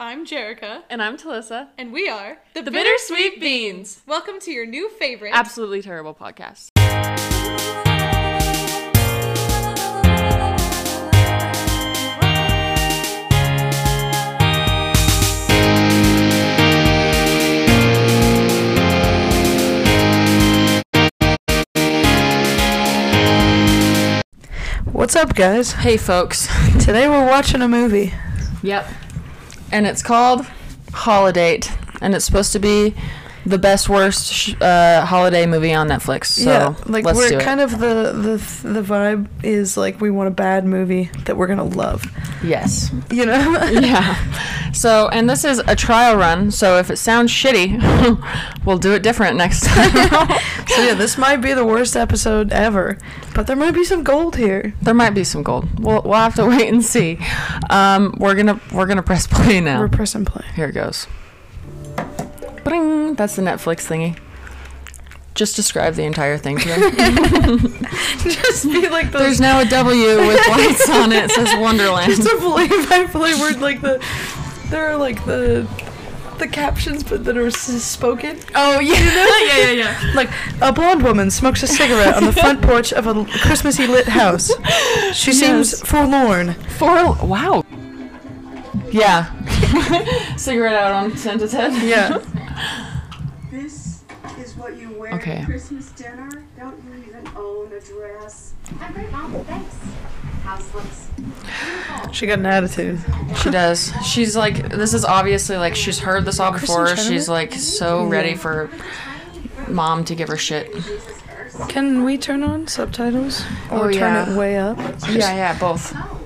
I'm Jerica, And I'm Talissa. and we are the, The Bittersweet Beans. Welcome to your new favorite. Absolutely terrible podcast. What's up, guys? Hey, folks. Today we're watching a movie. Yep. And it's called Holidate, and it's supposed to be the best worst sh- uh, holiday movie on Netflix. So yeah, like let's we're do it. kind of the the the vibe is like we want a bad movie that we're gonna love. yes. You know? yeah. So, and this is a trial run. So if it sounds shitty, we'll do it different next time. so yeah, this might be the worst episode ever, but there might be some gold here. there might be some gold. We'll we'll have to wait and see. Um, we're gonna we're gonna press play now. We're press and play. Here it goes. Bring. That's the Netflix thingy. Just describe the entire thing to them. Just be like those. There's now a W with lights on it. It says Wonderland. just a play by play word like the there are like the the captions but that are s- spoken. oh yeah, yeah, yeah, yeah. Like a blonde woman smokes a cigarette on the front porch of a l- Christmassy lit house. She seems forlorn. For wow. Yeah. Cigarette out on Santa's head. Yeah. This is what you wear Okay. at Christmas dinner? Don't you even own a dress? I'm great, Mom. Thanks. House looks beautiful. She got an attitude. She does. She's like, this is obviously like she's heard this all before. She's like so ready for mom to give her shit. Can we turn on subtitles or Oh, turn it way up? Yeah, yeah, both. Oh,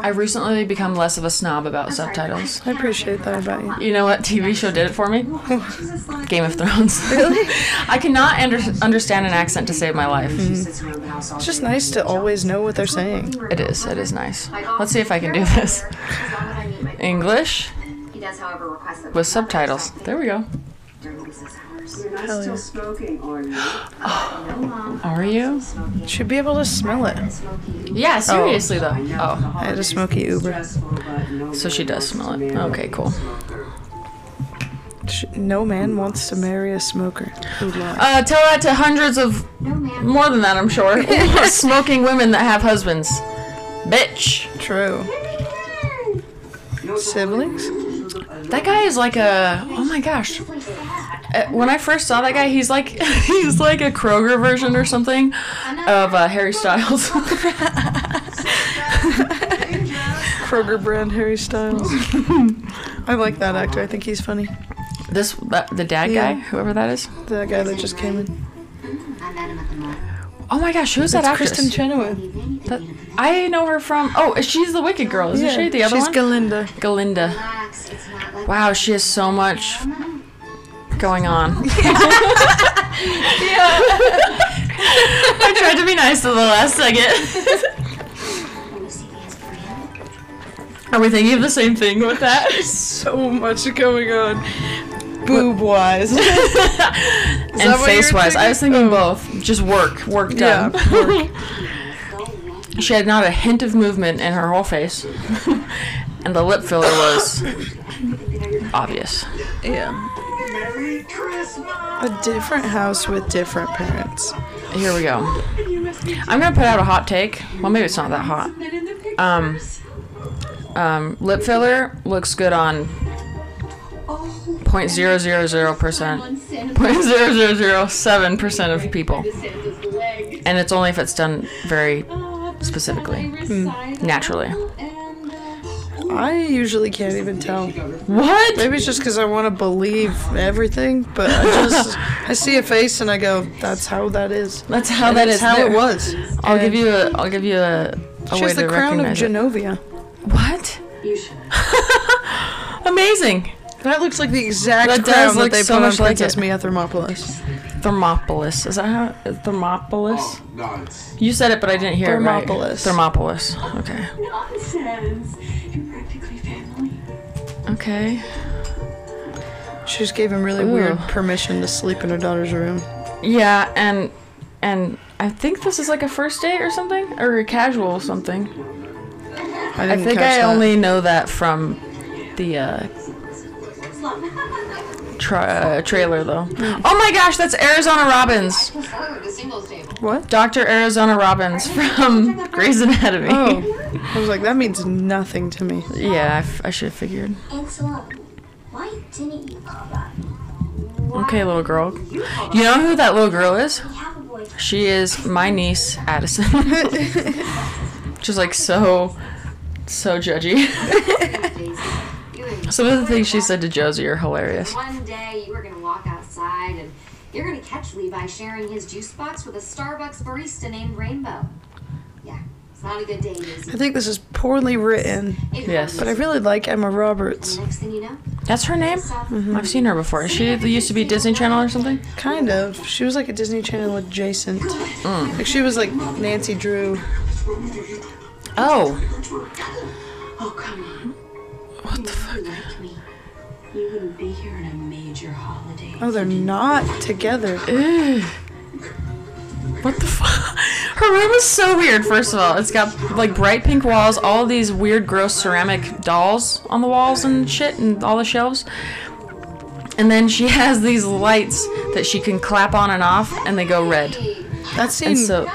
I've recently become less of a snob about subtitles. I appreciate that about you. You know what TV show did it for me? Game of Thrones. Really? I cannot under- understand an accent to save my life. Mm-hmm. It's just nice to always know what they're saying. It is. It is nice. Let's see if I can do this. English He does, however, request that with subtitles. There we go. During. You're not Hell still yeah. smoking, are you? No, Mom. Are you? Should be able to smell it. Yeah, seriously though. I know the Oh, I had a smoky Uber. stressful, but no so she does smell it. Okay, cool. Sh- No man wants to marry a smoker. Who'd? Uh, tell that to hundreds of more than that, I'm sure. Smoking women that have husbands. Bitch. True. Siblings? That guy is like a. Oh my gosh. Uh, when I first saw that guy, he's like he's like a Kroger version or something of uh, Harry Styles. Kroger brand Harry Styles. I like that actor. I think he's funny. this that, the dad Yeah. guy, whoever that is. That guy that just came in. I met him at the mall. Oh my gosh, who's that That's actress? Kristin Chenoweth. That- I know her from. Oh, she's the Wicked Girl, isn't she? The other she's one. Galinda. Galinda. Relax. It's not like Wow, she has so much going on. I tried to be nice to the last second. when you see the answer for him. Are we thinking of the same thing with that? So much going on. Boob wise. and that what you were face wise. I was thinking? thinking oh. both. Just work. Work Yeah, done. she had not a hint of movement in her whole face. and the lip filler was obvious. yeah. Merry Christmas! A different house with different parents. Here we go. I'm gonna put out a hot take. Well, maybe it's not that hot. Um, um, lip filler looks good on 0.000 percent, 0.0007 percent of people, and it's only if it's done very specifically, naturally. I usually can't even tell. What? Maybe it's just because I want to believe everything, but I just I see a face and I go, "That's how that is." That's how And that's how there. it was. I'll And give you a. I'll give you a. a She way has the to crown of recognize it. Genovia. What? You should. Amazing. That looks like the exact That does crown that they so put on much like Princess it. Mia Thermopolis. Thermopolis. Is that how? Thermopolis? Oh, No, You said it, but I didn't hear it right. Thermopolis. Thermopolis. Okay. Nonsense. You're practically family. Okay. She just gave him really Ooh. weird permission to sleep in her daughter's room. Yeah, and and I think this is like a first date or something, or a casual something. I didn't think catch I that. only know that from the uh, tra- uh, trailer, though. Oh my gosh, that's Arizona Robbins. prefer the singles table. What? Dr. Arizona Robbins from Grey's Anatomy. Oh, I was like, that means nothing to me. Yeah, I, f- I should have figured. And why didn't you call that? Okay, little girl. You know who that little girl is? We have a boyfriend. She is my niece, Addison. Just like so, so judgy. Some of the things she said to Josie are hilarious. One day you were gonna walk outside and you're gonna catch Levi sharing his juice box with a Starbucks barista named Rainbow. Yeah, it's not a good day, is I think this is poorly written, Yes. but I really like Emma Roberts. Next thing you know, That's her name? Mm-hmm. I've seen her before. Is she used to be Disney Channel or something? Kind of. She was like a Disney Channel adjacent. Mm. Like she was like Nancy Drew. Oh, Oh, come on. What the fuck? You liked me. You wouldn't be here in a major holiday. Oh, they're not together. Eh. what the fuck? Her room is so weird. First of all, it's got like bright pink walls, all these weird, gross ceramic dolls on the walls and shit, and all the shelves. And then she has these lights that she can clap on and off, and they go red. That scene And so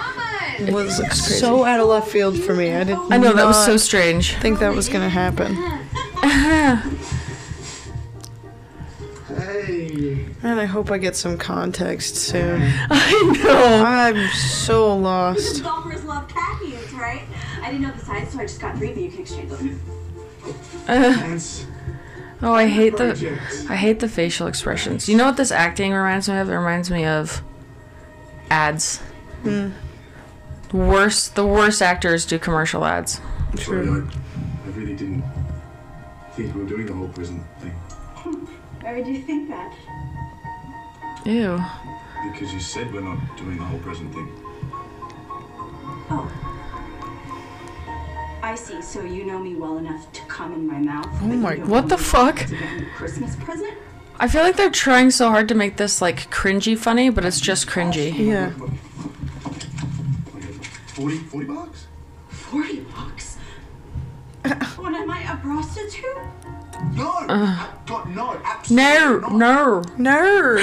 was so out of left field for me. I didn't. I know that was so not strange. Think that was gonna happen. Hey. And I hope I get some context soon. I know. I'm so lost. Golfers love khakis, right? I didn't know the size, so I just got three that you can exchange them. Thanks. Oh, I hate the I hate the facial expressions. You know what this acting reminds me of? It reminds me of ads. Mm. Worst, the worst actors do commercial ads. Sorry, prison thing. Why would you think that? Ew. Because you said we're not doing the whole present thing. Oh. I see. So you know me well enough to come in my mouth. Oh my- What the fuck? To get me a Christmas present? I feel like they're trying so hard to make this like cringy funny, but it's just cringy. Oh, yeah. 40, 40 bucks? Forty bucks. what am I, a prostitute? No! God, no, No, not. no. No,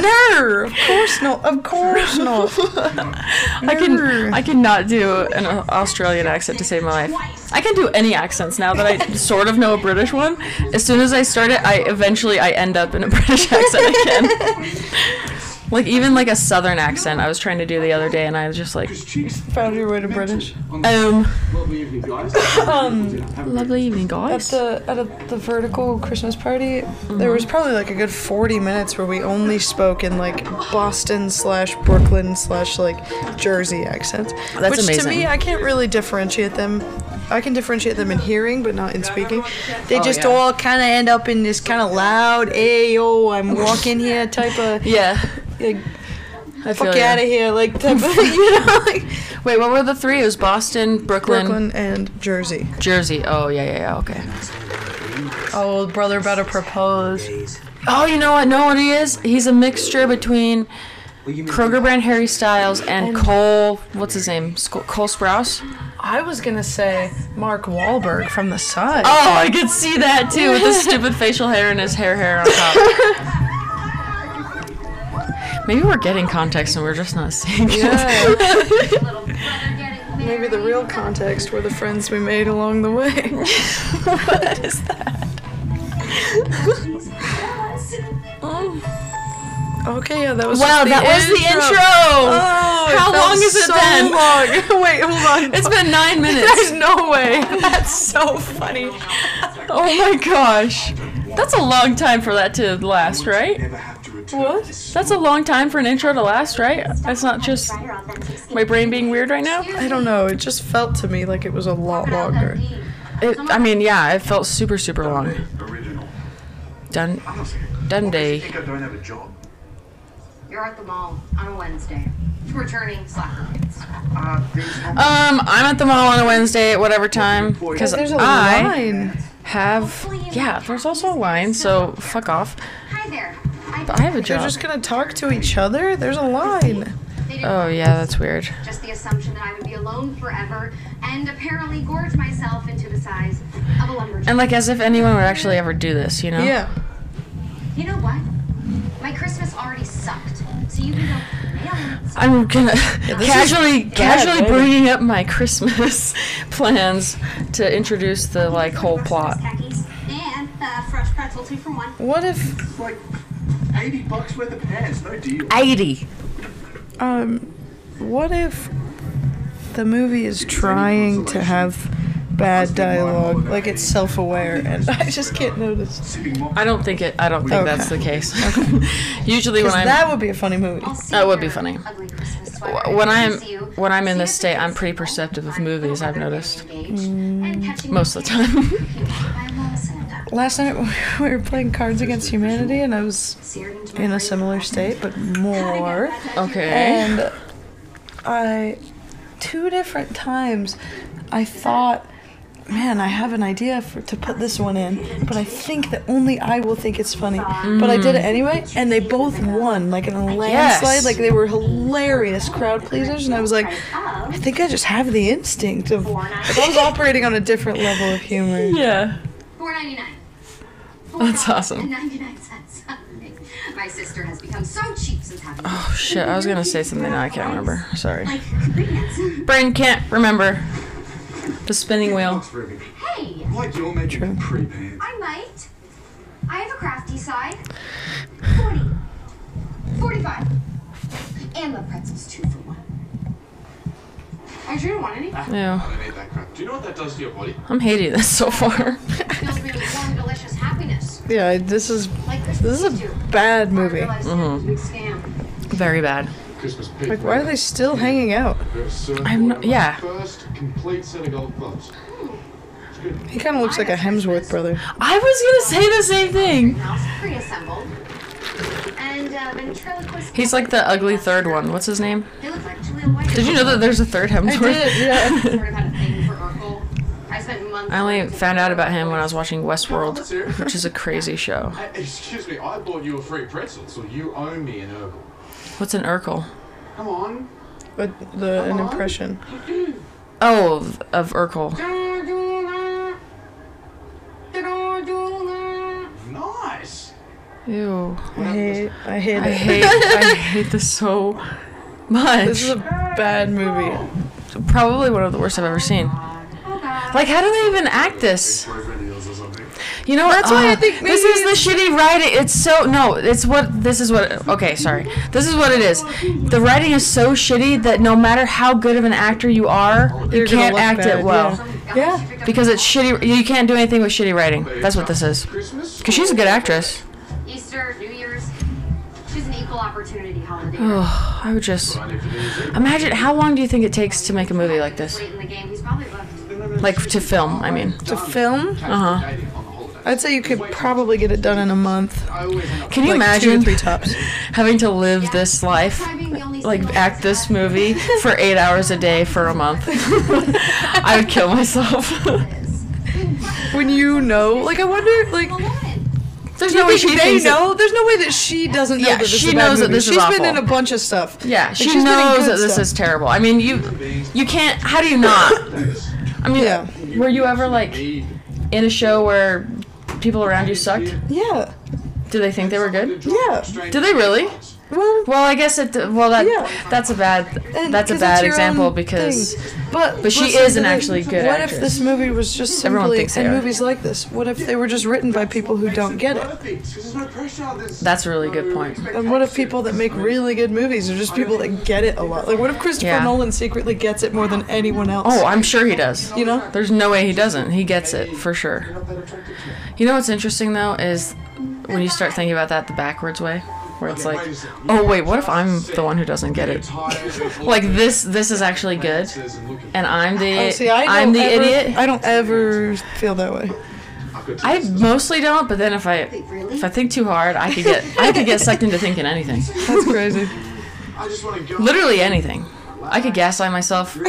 no, of course not, of course not. I can I cannot do an Australian accent to save my life. I can do any accents now that I sort of know a British one. As soon as I start it, I eventually I end up in a British accent again. like even like a southern accent I was trying to do the other day and I was just like Just. Found your way to British. Um, um Lovely evening, guys. Um, lovely evening At guys. the at a, the vertical Christmas party, there mm-hmm. was probably like a good forty minutes where we only spoke in like Boston slash Brooklyn slash like Jersey accents. That's Which to me, I can't really differentiate them. I can differentiate them in hearing, but not in speaking. They Oh, just yeah. all kind of end up in this kind of loud, "Hey yo, I'm walking here" type of Yeah. Like, "fuck ya. out of here" like type of you know like Wait, what were the three? It was Boston, Brooklyn, Brooklyn and Jersey. Jersey. Oh yeah, yeah, yeah. Okay. Oh, brother about to propose. Oh, you know what? Know what he is? He's a mixture between Kroger brand Harry Styles and Cole. What's his name? Cole Sprouse. I was gonna say Mark Wahlberg from the side. Oh, I could see that too with his stupid facial hair and his hair hair on top. Maybe we're getting context and we're just not seeing it. Yeah. little brother getting married. Maybe the real context were the friends we made along the way. what is that? Oh. Okay, yeah, that was the introduction. Wow, just that was the intro. Oh, How long has it so been? long. Wait, hold on. It's been nine minutes. There's no way. That's so funny. Oh my gosh. That's a long time for that to last, right? Never have to return What? That's a long time for an intro to last, right? That's not just Try your authentic skin. my brain being weird right now. I don't know. It just felt to me like it was a lot longer. It, I mean, yeah, it felt super, super long. Original. Done. I'm not saying. Done day. you think I don't have a job? You're at the mall on a Wednesday. Returning soccer kids. Uh, Um, I'm at the mall on a Wednesday at whatever time because There's a I line. have. Yeah, there's also a line, so fuck off. Hi there. I, But I have a They're just gonna talk to each other. There's a line. Oh yeah, that's weird. just the assumption that I would be alone forever and apparently gorge myself into the size of a lumberjack. And like as if anyone would actually ever do this, you know? Yeah. you know what? My Christmas already sucked, so you can go mail it. I'm gonna is casually bad casually writing. bringing up my Christmas plans to introduce the like whole plot. And uh, fresh pretzel two from one. What if Like 80 bucks worth of pants, no deal. Eighty. um what if the movie is trying to have bad dialogue, like it's self-aware, and I just can't notice. I don't think it. I don't think Okay. that's the case. Usually when I'm that would be a funny movie. That would be funny. ugly Christmas sweater Wh- and when I'm when I'm in this state, I'm pretty perceptive of movies. I've noticed. engaged and catching Most of the time. By Mama Santa. Last night we were playing Cards Against Humanity, and I was Seared into my in a similar state, but more. Okay. And I, two different times, I thought, man, I have an idea for to put this one in, but I think that only I will think it's funny. But I did it mm. anyway, and they both won, like in a landslide. Like they were hilarious crowd pleasers, and I was like, I think I just have the instinct of. Like I was operating on a different level of humor. Yeah. Four ninety nine. That's awesome. Ninety nine cents. My sister has become so cheap since having. Oh shit! I was gonna say something now I can't remember. Sorry. Like. Brain can't remember. The spinning wheel. Bucks for everything. Hey, Like you're making pre-pants. I might. I have a crafty side. 40. 45. And the pretzels two for one. I sure don't want any. Ew. I don't need that crap. Do you know what that does to your body? I'm hating this so far. Fills me with warm, delicious happiness. Yeah, this is Like this is a Christmas used to. bad movie. realized it was a big scam. Very bad. Christmas. Like, why are they still hanging out? I'm not- yeah. First complete set of golf clubs. It's good. He kind of looks like a Hemsworth brother. I was gonna say the same thing. House pre-assembled. And uh, ventriloquist. He's like the ugly third one. What's his name? They look like Julia White. Did you know that there's a third Hemsworth? yeah. sort of had a thing for Urkel. I spent months. I only found out about him when I was watching Westworld, which is a crazy show. Uh, excuse me, I bought you a free pretzel, so you owe me an Urkel. What's an Urkel? Come on. But the an impression. Oh, of, of Urkel. Nice. Ew. I hate. I hate I it. hate I hate this so much. This is a bad movie. Probably one of the worst I've ever seen. Like, how do they even act this? Boyfriend or something. You know, that's why I think this is the shitty writing. It's so no. It's what this is what. Okay, sorry. This is what it is. The writing is so shitty that no matter how good of an actor you are, you You're gonna can't act bad, it well Yeah. because it's shitty. You can't do anything with shitty writing. That's what this is. Because she's a good actress. Easter, New Year's. She's an equal opportunity holiday. Oh, I would just I need for New Year's Eve. imagine how long do you think it takes to make a movie like this? Late in the game, he's probably booked. Like to film, I mean. To film, Uh huh. Dating on the holiday. I'd say you could probably get it done in a month. I always end up Can you Like imagine three tops. having to live this life, Try being the only like act this movie for eight hours a day for a month? I would kill myself. When you know, like, I wonder, like, woman. There's do no way she they know? There's no way that she doesn't know Yeah, that this she is a bad knows that this is awful. She's been in a bunch of stuff. Yeah, she she's knows that this stuff. is terrible. I mean, you you can't. How do you not? I mean, Yeah. were you ever like in a show where people around you sucked? Yeah. Do they think they were good? Yeah. Do they really? Well, Well, I guess it. Well, that Yeah. that's a bad that's a bad example because thing. But but she is an actually good What actress. if this movie was just Everyone thinks and movies like this? What if they were just written by people who don't get it? Perfect, 'cause there's no pressure, there's That's a really good point. And what if people that make really good movies are just people that get it a lot? Like, what if Christopher Yeah. Nolan secretly gets it more than anyone else? Oh, I'm sure he does. you know? There's no way he doesn't. He gets it for sure. You know what's interesting though is when you start thinking about that the backwards way, where it's like, oh wait, what if I'm the one who doesn't get it? Like this, this is actually good, and I'm the Oh, see, I I'm the ever, idiot. I don't ever feel that way. I mostly don't, but then if I if I think too hard, I could get I could get sucked into thinking anything, That's crazy. I just want to go. literally anything. I could gaslight myself.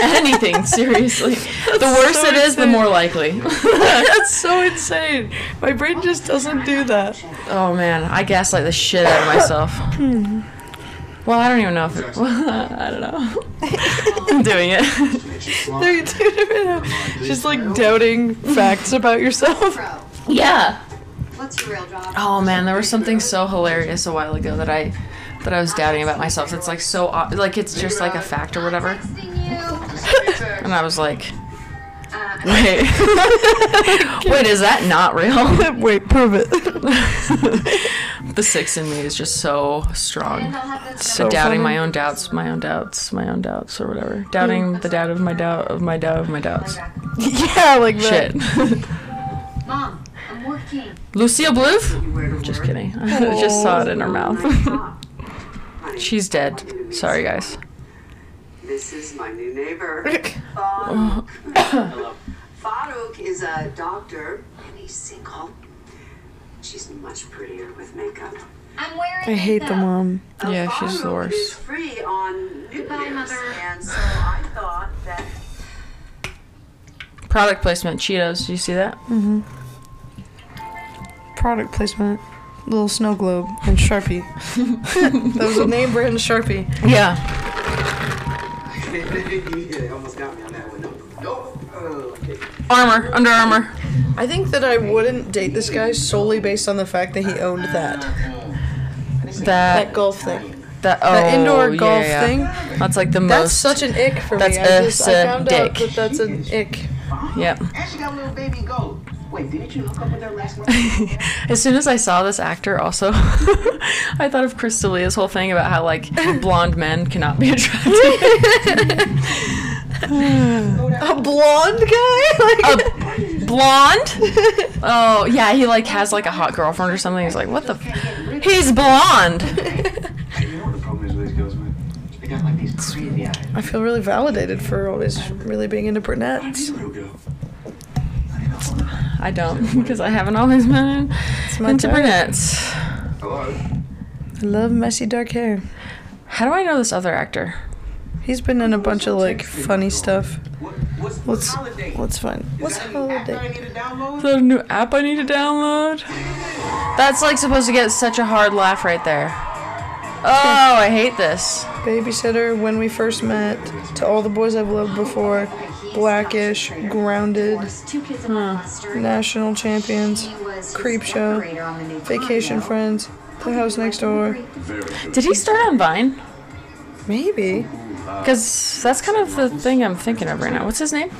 anything, seriously. The worse so it is, the more likely. That's so insane. My brain just doesn't do that. Oh man, I gaslight the shit out of myself. Hmm. Well, I don't even know if it, I don't know. I'm doing it. They're two different. Just like doubting facts about yourself. Yeah. What's your real job? Oh man, there was something so hilarious a while ago that I that I was doubting about myself. It's like so ob- like it's just like a fact or whatever. And I was like, uh, wait, wait, is that not real? Wait, prove it. the six in me is just so strong. I'll have this So doubting funny. my own doubts, my own doubts, my own doubts, or whatever. Doubting the doubt of my doubt of my doubt of my doubts. Oh yeah, like that. Shit. Mom, I'm working. Lucille Bluth? Just kidding. I just saw it in her oh mouth. She's dead. Sorry, guys. This is my new neighbor, Farouk. Hello. Farouk is a doctor and he's single. She's much prettier with makeup. I'm wearing I hate the makeup. mom. Uh, Yeah, she's the worst. is free on New Goodbye, Year's, Mother. and so I thought that Product placement Cheetos. Do you see that? Mm-hmm. Product placement. Little snow globe and Sharpie. that was a name brand Sharpie. Yeah. yeah, almost got me on that one. Nope. Okay. Armor. Under Armor. I think that I wouldn't date this guy solely based on the fact that he owned that. That That. golf thing. That. Oh. That indoor yeah, golf yeah. thing. That's like the That's most. That's such an ick for That's me. I, just, I a found out dick. that that's an ick. Yep. And she got a little baby goat. Wait, didn't you hook up with her last night? As soon as I saw this actor, also, I thought of Chris D'Elia's whole thing about how like blonde men cannot be attractive. A blonde guy? Like, blonde? Oh yeah, he like has like a hot girlfriend or something. He's like, what the? F-? He's blonde. You know what the problem is with these girls, man? They got like these crazy eyes. I feel really validated for always really being into brunettes. Real girl. I don't because I haven't always been my into type. brunettes. Hello? I love messy dark hair. How do I know this other actor? He's been in a bunch of like funny stuff. What's, what's What's fun? What's Is that a new app that I holiday? need to download? Is that a new app I need to download? That's like supposed to get such a hard laugh right there. Oh, I hate this. Babysitter, when we first met, to all the boys I've loved before, Blackish, Grounded, Two kids in one cluster. National Champions, He was his Creep Show, decorator on the new Vacation. Friends, The House Next Door. Did he start on Vine? Maybe. Because that's kind of the thing I'm thinking of right now. What's his name?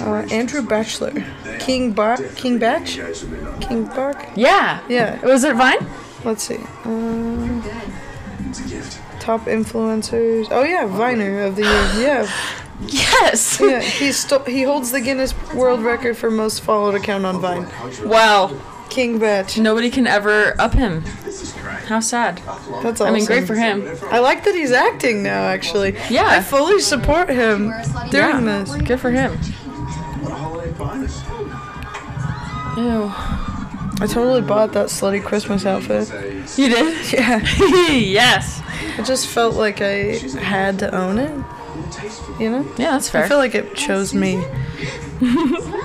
Uh, Andrew Bachelor. King Ba King Bach? King Bark? Yeah. Yeah. Was it Vine? Let's see. Um, It's a gift. top influencers. Oh yeah, Viner of the year. Yeah. Yes. Yeah, he's sto- he holds the Guinness World Record for most followed account on Vine. Wow. King Bach. Nobody can ever up him. How sad. That's awesome. I mean, great for him. I like that he's acting now. Actually, Yeah. I fully support him during Yeah. this. Good for him. What a holiday bonus. Ew. I totally bought that slutty Christmas outfit. You did? Yeah, yes. I just felt like I had to own it. You know? Yeah, that's fair. I feel like it chose me.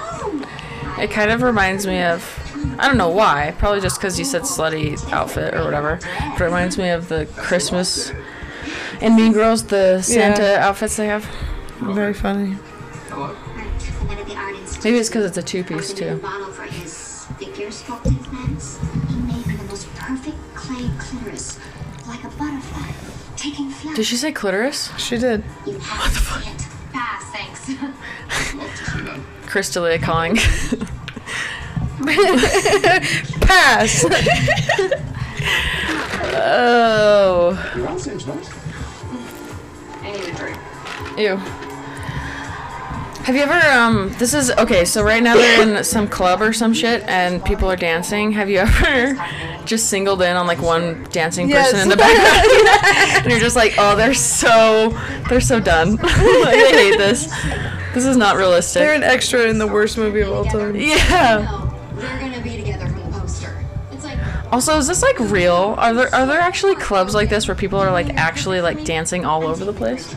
It kind of reminds me of. I don't know why. Probably just because you said slutty outfit or whatever. But it reminds me of the Christmas and Mean Girls, the Santa outfits they have. Very funny. One of the art institutes Maybe it's because it's a two piece opened a new too. Did she say clitoris? She did. You have to see it. Pass, thanks. love to see that. Chris D'Elia calling. Pass. oh. You're on the. I need a drink. Ew. Have you ever um this is okay, so right now they're in some club or some shit and people are dancing. Have you ever just singled in on like one dancing person Yes. in the background? and you're just like, "Oh, they're so they're so done. like, I hate this. This is not realistic." They're an extra in the worst movie of all time. yeah. No, they're gonna be together from the poster. It's like Also, is this like real? Are there are there actually clubs like this where people are like actually like dancing all over the place?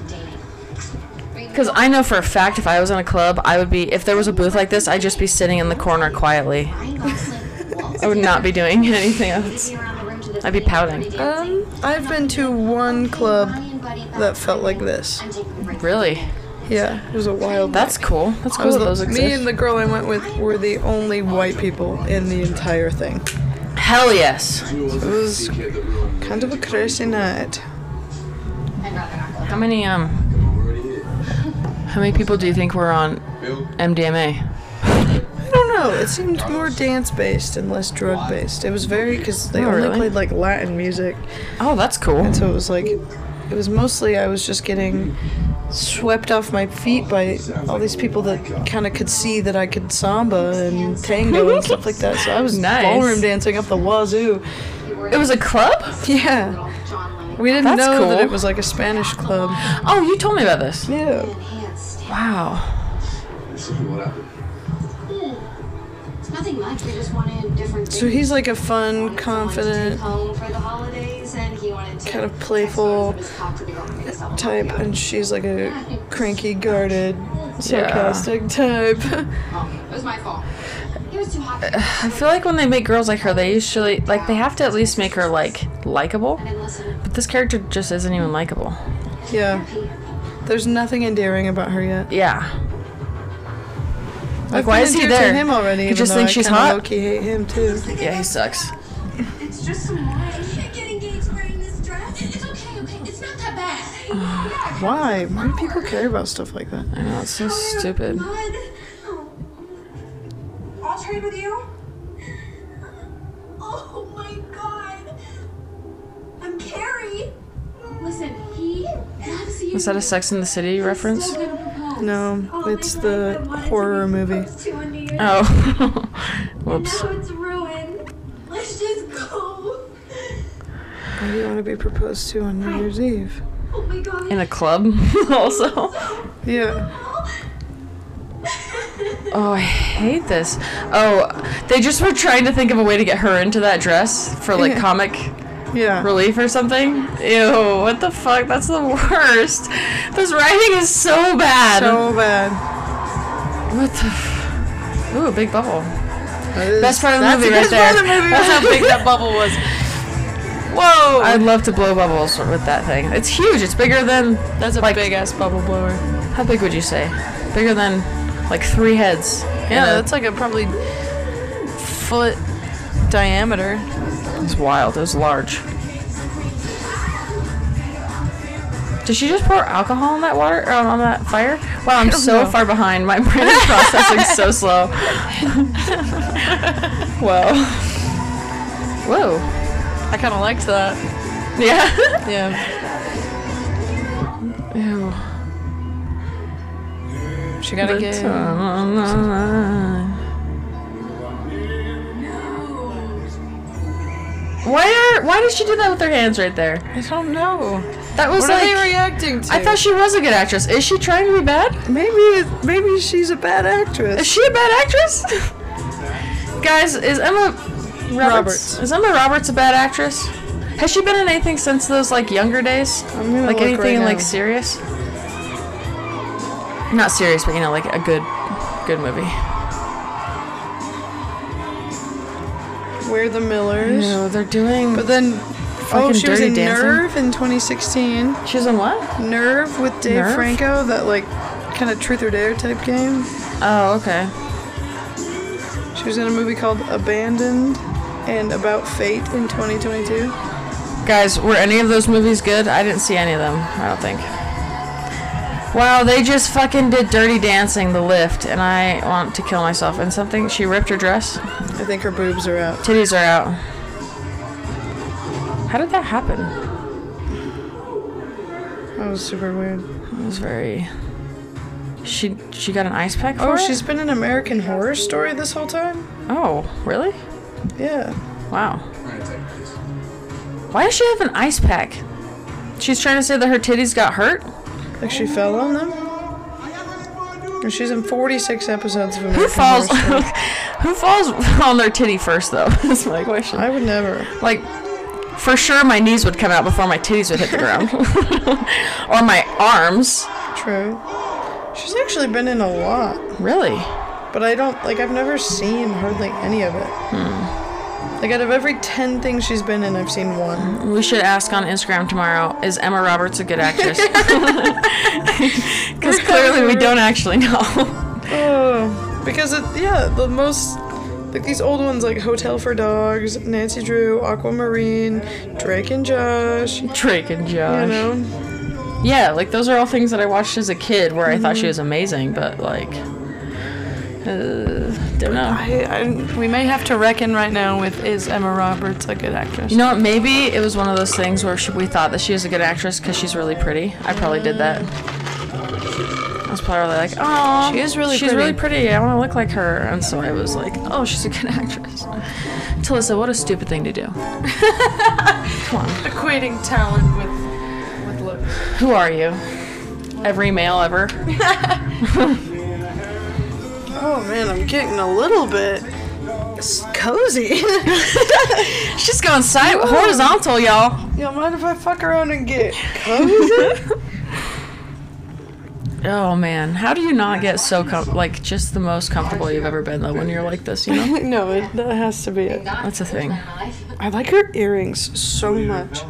Because I know for a fact if I was in a club, I would be, if there was a booth like this, I'd just be sitting in the corner quietly. Ryan Gosling waltzed I would not be doing anything else. maybe around the room to the I'd be pouting. Um, I've been to one club that felt like this. Really? Yeah, it was a wild. That's cool. That's cool that those exist. me and the girl I went with were the only white people in the entire thing. Hell yes. It was kind of a crazy night. How many um? How many people do you think were on MDMA? I don't know. It seemed more dance based and less drug based. It was very because they Oh, only really? played like Latin music, Oh, that's cool. and so it was like it was mostly I was just getting swept off my feet by all these people that kind of could see that I could samba and tango and stuff like that. So I was Nice. ballroom dancing up the wazoo. It was a club? Yeah. We didn't That's know that it was like a Spanish club. Oh, you told me about this. Yeah. Wow. So what happened? It's nothing much. We just wanted different So he's like a fun, Someone confident take home for the holidays, and he wanted to kind of playful photos of his cock to be able to make himself type, and she's like a cranky, guarded, sarcastic type. Oh, it was my fault. He was too hot. I feel like when they make girls like her, they usually like they have to at least make her like likable. I didn't listen. But this character just isn't even likable. yeah. There's nothing endearing about her yet. Yeah. Like I've why been is he endeared to there? him already. You even just though think I she's kinda hot? Low-key hate him too. Yeah, he sucks. It's just some wine. Get engaged wearing this dress. It's okay, okay. It's not that bad. Why? Why do people care about stuff like that? I know it's so stupid. Blood. I'll trade with you. Oh my god. I'm Carrie. Listen, he loves you. Was that a Sex in the City reference? Still gonna propose. No, it's the God, I wanted horror movie. propose to on New Year's Oh. Eve. Whoops. Now it's ruined. Let's just go. Why do you want to be proposed to on New Year's Eve? Oh my god. In a club, also. Yeah. Oh, I hate this. Oh, they just were trying to think of a way to get her into that dress for like Yeah. comic Yeah. relief or something. Ew, what the fuck? That's the worst. This writing is so bad. So bad. what the? F- Ooh, big bubble. Is- Best part of the movie the right there. part of the movie was how big that bubble was. Whoa! I'd love to blow bubbles with that thing. It's huge. It's bigger than. That's a Like- big ass bubble blower. How big would you say? Bigger than like three heads. Yeah, that's like a probably foot diameter. It's wild. It was large. Did she just pour alcohol on that water or on that fire? Wow, I'm so know. far behind. My brain is processing so slow. Whoa. Whoa. I kind of liked that. Yeah. Yeah. Ew. She got a Why are why did she do that with her hands right there? I don't know. That was What like are they reacting to? I thought she was a good actress. Is she trying to be bad? maybe maybe she's a bad actress. Is she a bad actress? Guys, is Emma Roberts, Roberts. Is Emma Roberts a bad actress? Has she been in anything since those like younger days? Like anything right like serious? Not serious, but you know, like a good good movie. We're the Millers. No, they're doing But then, oh, she was in Dancing? Nerve in 2016. She's in what? Nerve with Dave Nerve? Franco, that like kind of truth or dare type game. Oh, okay. She was in a movie called Abandoned and About Fate in 2022. Guys, were any of those movies good? I didn't see any of them, I don't think. Wow, they just fucking did Dirty Dancing, the lift, and I want to kill myself. And something, she ripped her dress. I think her boobs are out. Titties are out. How did that happen? That was super weird. It was very. She she got an ice pack oh, for Oh, it? she's been in American Horror Story this whole time? Oh, really? Yeah. Wow. Why does she have an ice pack? She's trying to say that her titties got hurt. Like she fell on them? And She's in 46 episodes of American Who falls? Who falls on their titty first, though? That's my question. I would never. Like, for sure, my knees would come out before my titties would hit the ground, or my arms. True. She's actually been in a lot. Really? But I don't, like, I've never seen hardly any of it. Hmm. Like out of every ten things she's been in, I've seen one. We should ask on Instagram tomorrow: Is Emma Roberts a good actress? Because clearly we don't actually know. Oh, because it, yeah, the most like these old ones like Hotel for Dogs, Nancy Drew, Aquamarine, Drake and Josh. Drake and Josh. You know, Yeah, like those are all things that I watched as a kid where I thought she was amazing, but like, uh, don't know. I, I we may have to reckon right now with is Emma Roberts a good actress? You know what? Maybe it was one of those things where she, we thought that she was a good actress because she's really pretty. I probably did that. I was probably like, oh, She is really she's pretty." really pretty. I want to look like her, and so I was like, oh, she's a good actress. Talissa, what a stupid thing to do. Come on, equating talent with with looks. who are you? Every male ever. Oh man, I'm getting a little bit cozy. She's going side horizontal, y'all. Y'all mind if I fuck around and get cozy? Oh man, how do you not get so com- like just the most comfortable you've ever been though when you're like this? You know, no, it, that has to be it. that's a thing. I like her earrings so much.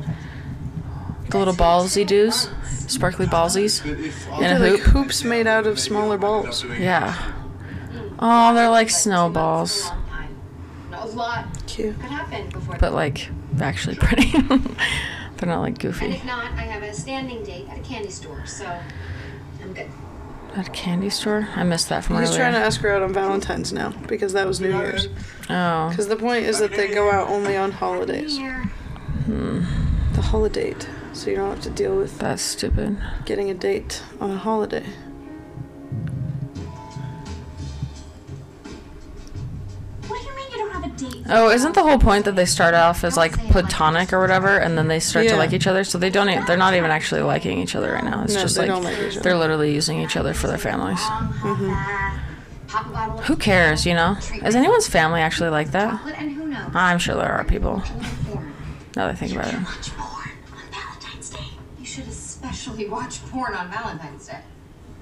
The little ballsy doos, sparkly ballsies, in a They're like hoop. hoops made out of smaller balls. Yeah. Oh, they're like snowballs, Cute. could happen before. but like actually pretty. they're not like and goofy. if not, I have a standing date at a candy store, so I'm good. At a candy store? I missed that from He's earlier. trying to ask her out on Valentine's now because that was New Year's. oh, Because the point is that they go out only on holidays. Here. The holiday. So you don't have to deal with that's stupid. getting a date on a holiday. Oh, isn't the whole point that they start off as like platonic or whatever, and then they start to Yeah. like each other? So they don't. e- They're not even actually liking each other right now. It's No, just they like, don't like each other. they're literally using each other for their families. Pop a Who cares? You know? Is anyone's family actually like that? and who knows? I'm sure there are people. Porn. Now that I think about it. Watch porn on Valentine's Day. You should especially watch porn on Valentine's Day.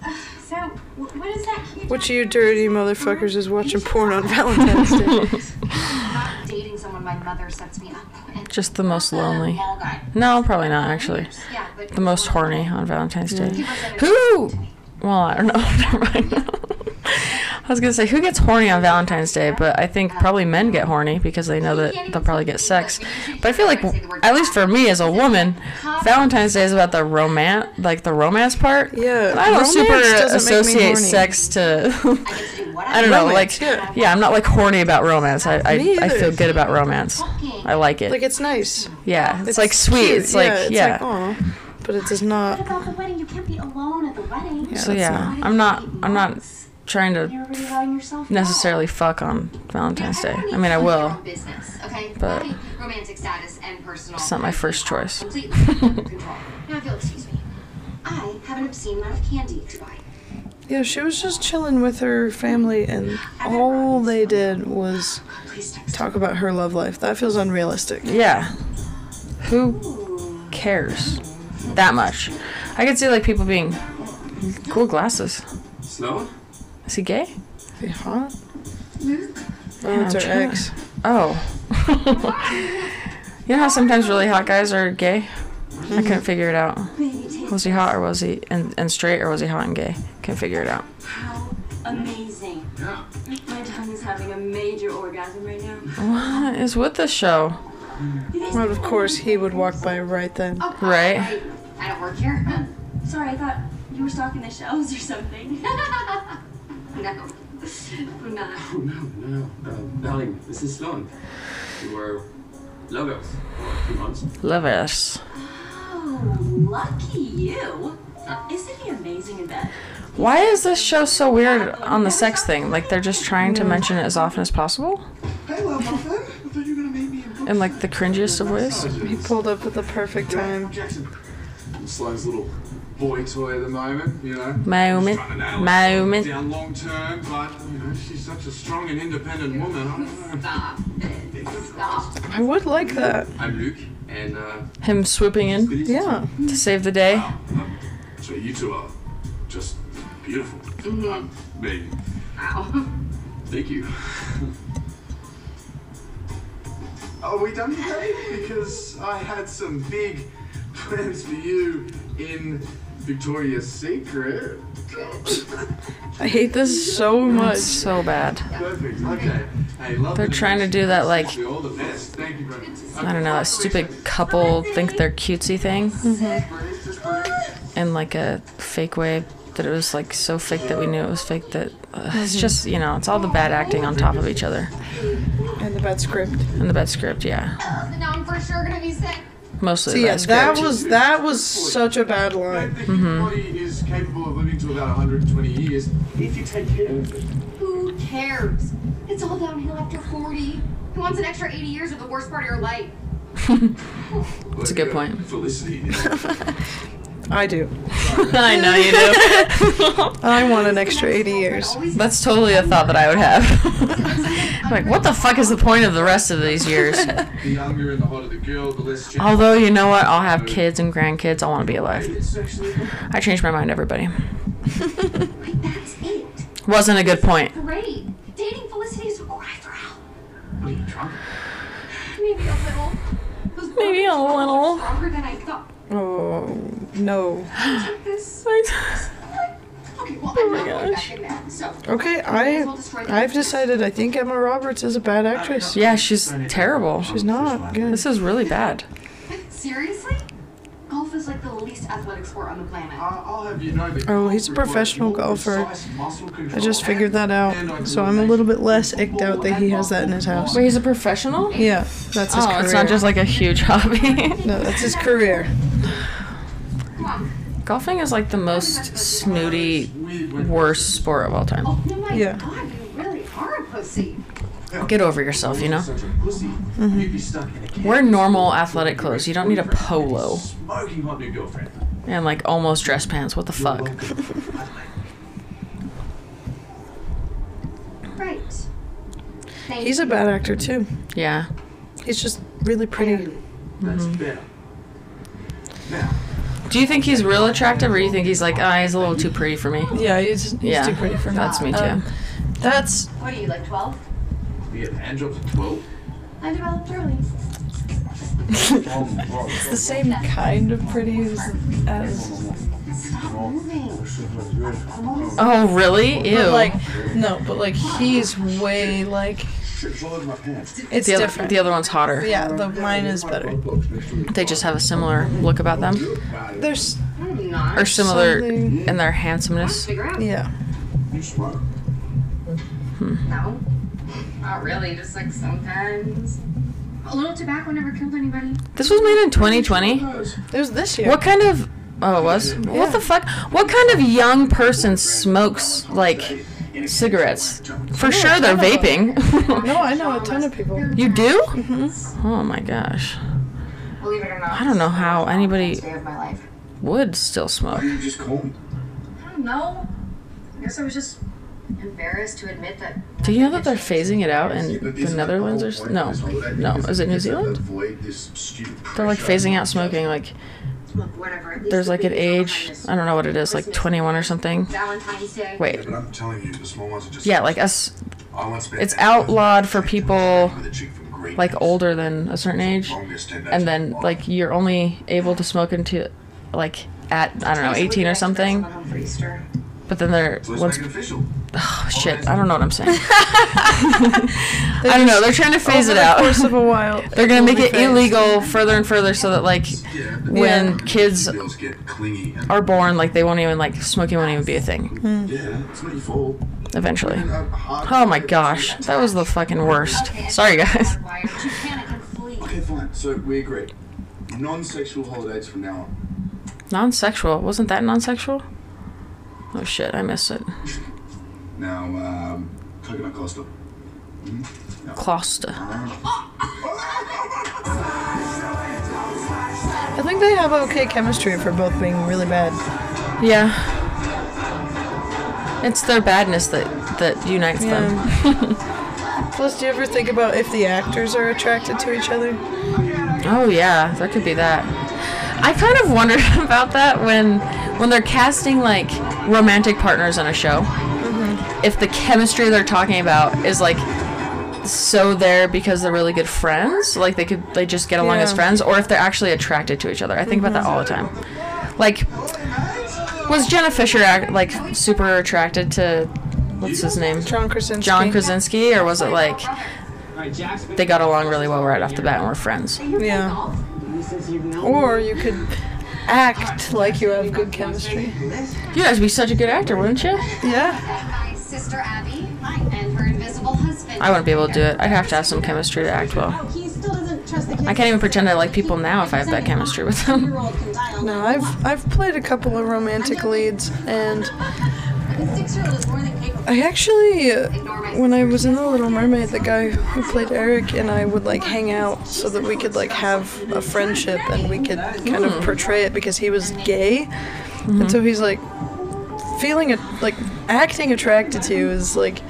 So, wh- what is that? Can you Which of you dirty motherfuckers is watching porn on Valentine's Day? Not dating someone my mother sets me up. Just the most lonely. No, probably not actually. Yeah, The most horny on Valentine's Day. Who? Well, I don't know. Never mind. I was gonna say who gets horny on Valentine's Day, but I think probably men get horny because they know that they'll probably get sex. But I feel like, at least for me as a woman, Valentine's Day is about the romance, like the romance part. Yeah, I don't super doesn't make me associate sex to. I do what I don't know, Romance, like yeah. yeah. I'm not like horny about romance. I I, I feel good about romance. I like it. Like it's nice. yeah, it's, like sweet. cute, It's like yeah, yeah. Like, aw. But it does What not. about the wedding? You can't be alone at the wedding. so yeah, I'm not I'm not trying to You're already yourself go. necessarily fuck on Valentine's Day. I mean, I will. Business, okay? but My romantic status and personal. It's not my first choice. Completely under control. Now, if you'll excuse me, I have an obscene amount of candy to buy. Yeah, she was just chilling with her family, and all they did was talk about her love life. That feels unrealistic. Yeah. Who cares that much? I could see like people being cool glasses. Sloan? Is he gay? Is he hot? Hmm? Oh, it's I'm her trying- ex. Oh. you know how sometimes really hot guys are gay? I hmm. couldn't figure it out. Was he hot or was he and, and straight or was he hot and gay? Couldn't figure it out. How amazing. Yeah. My tongue is having a major orgasm right now. What is with this show? Well, of course, he would walk by right then. Oh, Right. I, I don't work here. Sorry, I thought you were stocking the shelves or something. no. I'm not. Oh, no, no. Uh, darling, this is Sloan. We were lovers for a few months. Lovers. Oh, lucky you. Isn't he amazing in bed? Why is this show so weird on the sex thing? Like they're just trying to mention it as often as possible? Hey, well, muffin. I thought you were going to make me In like the cringiest of ways? He pulled up at the perfect time. Jackson. Sloan's little boy toy at the moment, you know. Moment. Trying to nail it Moment. Down long term, but, you know, she's such a strong and independent woman. I. Stop it. Stop. I would like that. I'm Luke, and, uh, Him swooping in. Yeah. to save the day. So you two are just beautiful. Um, baby. Ow. Thank you. Are we done today? Because I had some big plans for you in Victoria's Secret. I hate this so much. It's so bad. Perfect. Okay. Hey, They're the trying to do that like Wish you all the best. Thank you very much. I don't know, that stupid couple think they're cutesy thing. Mm-hmm. In like a fake way that it was like so fake that we knew it was fake that uh, it's just, you know, it's all the bad acting on top of each other. And the bad script. And the bad script, yeah. Now I'm for sure gonna be sick. Mostly So yeah, bad script. that was that was such a bad line. The mm-hmm. human body is capable of living to about 120 years if you take care of it. Who cares? It's all downhill after 40. Who wants an extra 80 years of the worst part of your life? That's a good point. Felicity. I do. I know you do. I want an extra 80 years. That's totally a thought that I would have. like, what the fuck is the point of the rest of these years? the younger and the hotter the girl, the less. Although, you know what? I'll have kids and grandkids. I want to be alive. I changed my mind, everybody. Like, that's it. Wasn't a good point. Great. Dating Felicity is cry for help. What are you drunk? Maybe a little. Those Maybe a little. Stronger than I thought. Oh no. Take this. Oh okay, I'm not going back in there. So, Okay, I I've decided I think Emma Roberts is a bad actress. Yeah, she's terrible. She's not good. This is really bad. seriously? Golf is like the least athletic sport on the planet. I- I'll have you know that Oh, he's a professional golfer. I just figured that out, so I'm a little bit less icked out that he has that in his house. Wait, he's a professional? Yeah, that's his Oh, career. it's not just like a huge hobby. no, that's his career. Come on. Golfing is like the most snooty, worst sport of all time. Oh my Yeah. god, you really are a pussy. Get over yourself, you know? Such a Mm-hmm. you'd be stuck in a cage. Wear normal athletic clothes. You don't need a polo Smoking hot new girlfriend. and like almost dress pants. What the fuck? Right. He's a bad actor too. Yeah. He's just really pretty. That's Mm-hmm. better. Now, Do you think he's real attractive, or do you think he's like, ah, he's a little too pretty for me? Yeah, he's, he's Yeah, too pretty for me. that's me too. Um, that's What are you, like 12? we get hand jobs 12. I developed early. it's the same kind of pretty as, as Stop moving. Oh, really? Ew. but like no, but like he's way like Trips all over my pants. it's the other, different. the other one's hotter. yeah, the mine is better. They just have a similar look about them, There's I'm or similar Something- in their handsomeness. Yeah. You smoke. Hmm. No. Not really, just like sometimes. A little tobacco never killed anybody. This was made in 2020. It was this year. What kind of? Oh, it was. What the fuck? What kind of young person smokes like cigarettes? For sure, they're vaping. No, I know a ton of people. you do? Oh my gosh. Believe it or not. I don't know how anybody of my life. would still smoke. You just call me. I don't know. I guess I was just embarrassed to admit that. Do you know that they're phasing it out in the Netherlands or no? No, is it New Zealand? They're like phasing out smoking. Like Look, whatever. there's like an big deal behind age. I don't know what it is, like 21 or something. Wait, But I'm telling you, the small ones are just. yeah, like us. I once spent It's outlawed for people with a chick from Great like older than a certain age, Longest 10 days and then like you're only able to smoke into like at I don't know 18 or something. Someone home for Easter. But then they're So once official. oh, shit. I don't know what I'm saying. I don't know. They're trying to phase Over it the out. course of a while. They're gonna make it phased. illegal further and further, so that like Yeah. when Yeah. kids get are born, like they won't even like smoking won't even be a thing hmm. yeah, it's not your fault. eventually. And, hard- Oh my gosh, that was the fucking worst. Sorry guys. Why don't you panic and flee? Okay, fine. So we agree. Non-sexual holidays from now on. Non-sexual. Wasn't that non-sexual? Oh shit, I missed it. Now, um, coconut Costa. Costa. I think they have okay chemistry for both being really bad. Yeah. It's their badness that that unites them. Plus, do you ever think about if the actors are attracted to each other? Oh yeah, there could be that. I kind of wondered about that when when they're casting like romantic partners on a show. Mm-hmm. If the chemistry they're talking about is like so there because they're really good friends, like they could they just get along as friends, or if they're actually attracted to each other. I think about that mm-hmm. all the time. Like, was Jenna Fischer act, like super attracted to what's his name? John Krasinski. John Krasinski, or was it like they got along really well right off the bat and were friends? Yeah. Or you could act like you have good chemistry. You'd have to be such a good actor, wouldn't you? Yeah. My sister Abby and her invisible husband. I wouldn't be able to do it. I'd have to have some chemistry to act well. He still doesn't trust the kids. I can't even pretend I like people now if I have that chemistry with them. Year-old can dial No, I've I've played a couple of romantic leads, and A six-year-old is more than capable. I actually, uh, when I was in The Little Mermaid, the guy who played Eric and I would like hang out so that we could like have a friendship and we could kind of portray it because he was gay, and so he's like feeling it like acting attracted to you is like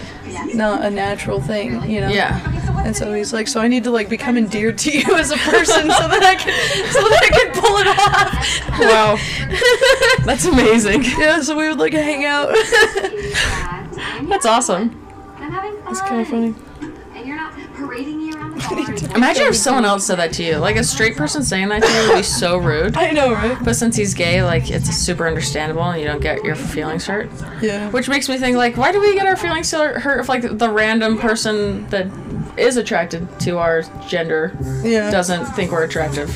not a natural thing, you know. Yeah. And so he's like, so I need to like become endeared to you as a person so that I can so that I can pull it off. Wow. That's amazing. Yeah, so we would like hang out. That's awesome. I'm having fun. It's kind of funny. And you're not parading me around the bar. Imagine if someone else said that to you. Like a straight person saying that to you would be so rude. I know, right? But since he's gay, like it's super understandable and you don't get your feelings hurt. Yeah. Which makes me think like, why do we get our feelings hurt hurt if like the random person that is attracted to our gender Yeah. doesn't think we're attractive?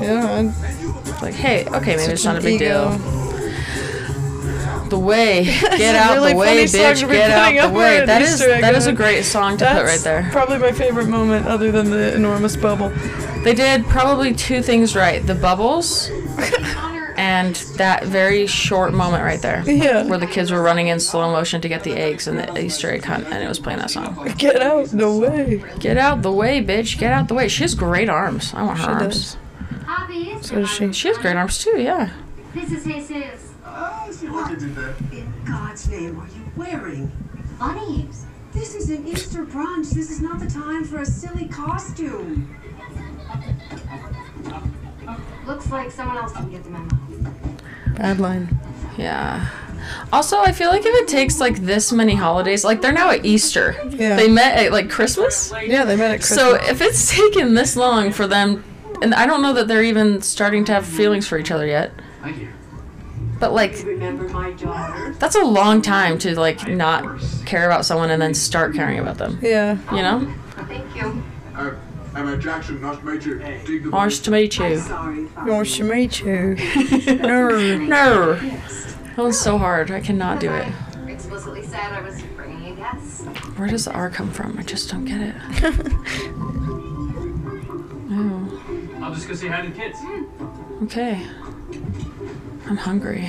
Yeah. Like, hey, okay, maybe it's not a big ego. deal. The way, get out really the way, bitch, get out the way. That is Easter that is a great song to put right there. Probably my favorite moment, other than the enormous bubble. They did probably two things right: the bubbles and that very short moment right there, Yeah. where the kids were running in slow motion to get the eggs and the Easter egg hunt, and it was playing that song. Get out the way. Get out the way, bitch! Get out the way. She has great arms. I want her She arms. does. Happy So does she. She has great arms too. Yeah. This is Jesus. I see what you did there. In God's name, are you wearing? Bunnies. This is an Easter brunch. This is not the time for a silly costume. Looks like someone else didn't get the memo. Bad line. Yeah. Also, I feel like if it takes like this many holidays, like they're now at Easter. Yeah. They met at like Christmas. Yeah, they met at Christmas. So if it's taken this long for them, and I don't know that they're even starting to have feelings for each other yet, Thank you. But like Remember my daughter? that's a long time to like not care about someone and then start caring about them. yeah. You know? Thank you. Uh, Emma Jackson, nice to meet you. Nice to meet you. Nice to meet you. no. No. That one's so hard. I cannot do it. Explicitly said I was bringing you guests. Where does the R come from? I just don't get it. Oh, I'll just go say hi to the kids. okay. I'm hungry.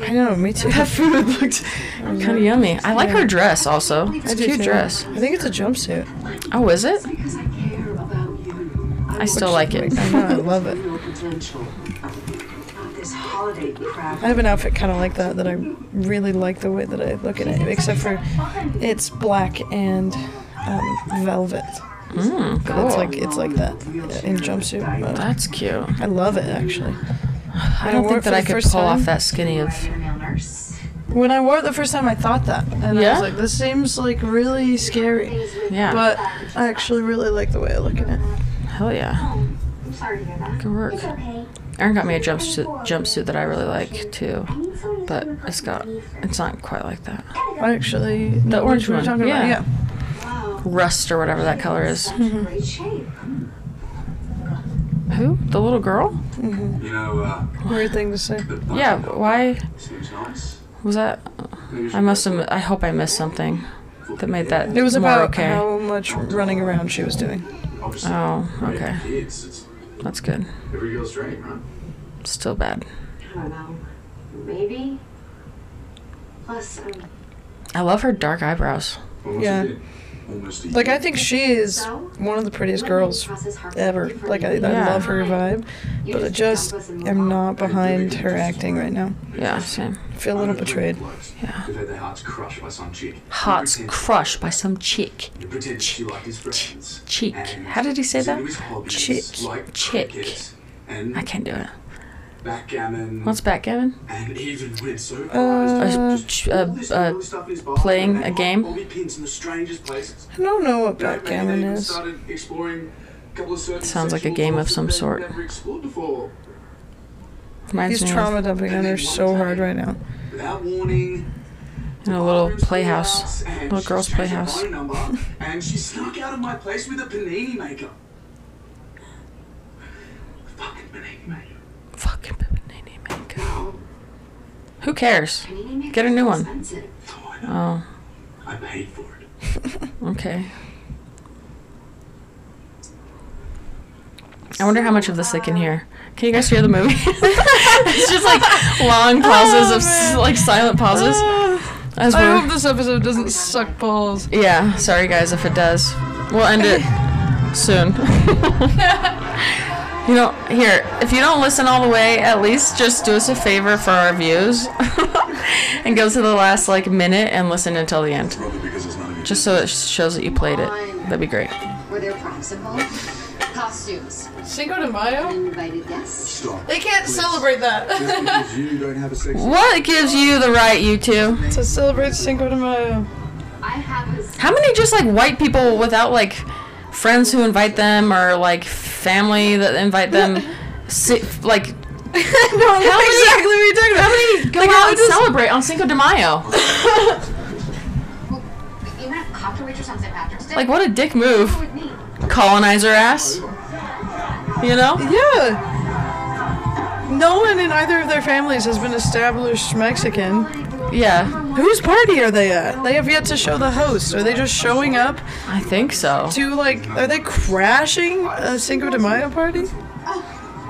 I know, me too. That food looked kind of yummy. I like her dress also. It's a cute too. dress. I think it's a jumpsuit. Oh, is it? I care about you. I still like it. I know, I love it. Potential. Not this holiday crap. I have an outfit kind of like that that I really like the way that I look at it, except for it's black and um, velvet. Mm, But it's like it's like that in jumpsuit mode. That's cute. I love it actually. I don't wore think that I could first pull off that skinny of. Male nurse. When I wore it the first time, I thought that, and I Yeah? was like, "This seems like really scary." Yeah. But I actually really like the way I look at it. Hell yeah. I'm sorry to hear that. Good work. okay. Aaron got me a jumpsuit jumpsuit that I really like too, but it's got it's not quite like that. I actually know The orange what one. you're talking yeah. about. Wow. Rust or whatever that color is. Great shape. Who? The little girl? You know, uh, weird thing to say. the Yeah. of- Why Seems nice. was that? I must have. I hope I missed something that made that It was more about okay. how much running around she was doing. Oh, okay. That's good. every girl's dream, right? Still bad. I don't know. Maybe. Plus, um, I love her dark eyebrows. Yeah. A year. Almost a Like I think she is one of the prettiest girls ever. Like I, I Yeah. love her vibe, but I just am not behind her acting right now. Yeah, same. I feel a little betrayed. Yeah. They've had their hearts crushed by some chick. Hearts Pretend- crushed by some chick. You pretend she liked his friends. Cheek. And How did he say that? into his hobbies, Chick. Chick. cricket, And I can't do it. Backgammon. What's backgammon? And even went so far Uh, as Uh, just ch- put uh, all this little stuff in his bathroom playing a game? bobby pins in the strangest places. I don't know what You know, maybe they backgammon even is. started exploring a couple of certain Sounds like a game of some sort. Never explored before. Reminds He's me trauma of dumping on her so hard right now. Without warning, in a little playhouse, little girl's playhouse. and she snuck out of my place with a panini maker. Fucking panini maker. Fucking panini maker. Who cares? Get a new one. Oh, I know. Oh, I paid for it. okay. I wonder how much of this I can hear. Can you guys hear the movie? it's just like long oh, pauses of s- like silent pauses. As I hope this episode doesn't suck balls. Yeah, sorry guys if it does. We'll end it soon. You know, here, if you don't listen all the way, at least just do us a favor for our views and go to the last like minute and listen until the end. Just so it shows that you played it. That'd be great. Were there props involved? Costumes. Cinco de Mayo? Invited guests? Stop. They can't celebrate that. Because you don't have a sex What gives you the right, you two? to celebrate Cinco de Mayo. I have a How many just like white people without like friends who invite them or like family that invite them? Si- like no, that's exactly what you're talking about. How many go Like, out how and does- celebrate on Cinco de Mayo? even at cocktail waitress on St. Patrick's Day. Like, what a dick move. Colonizer ass. You know? Yeah. No one in either of their families has been established Mexican. Yeah, Whose party are they at? They have yet to show the host. Are they just showing up I think so. to like? Are they crashing a Cinco de Mayo party?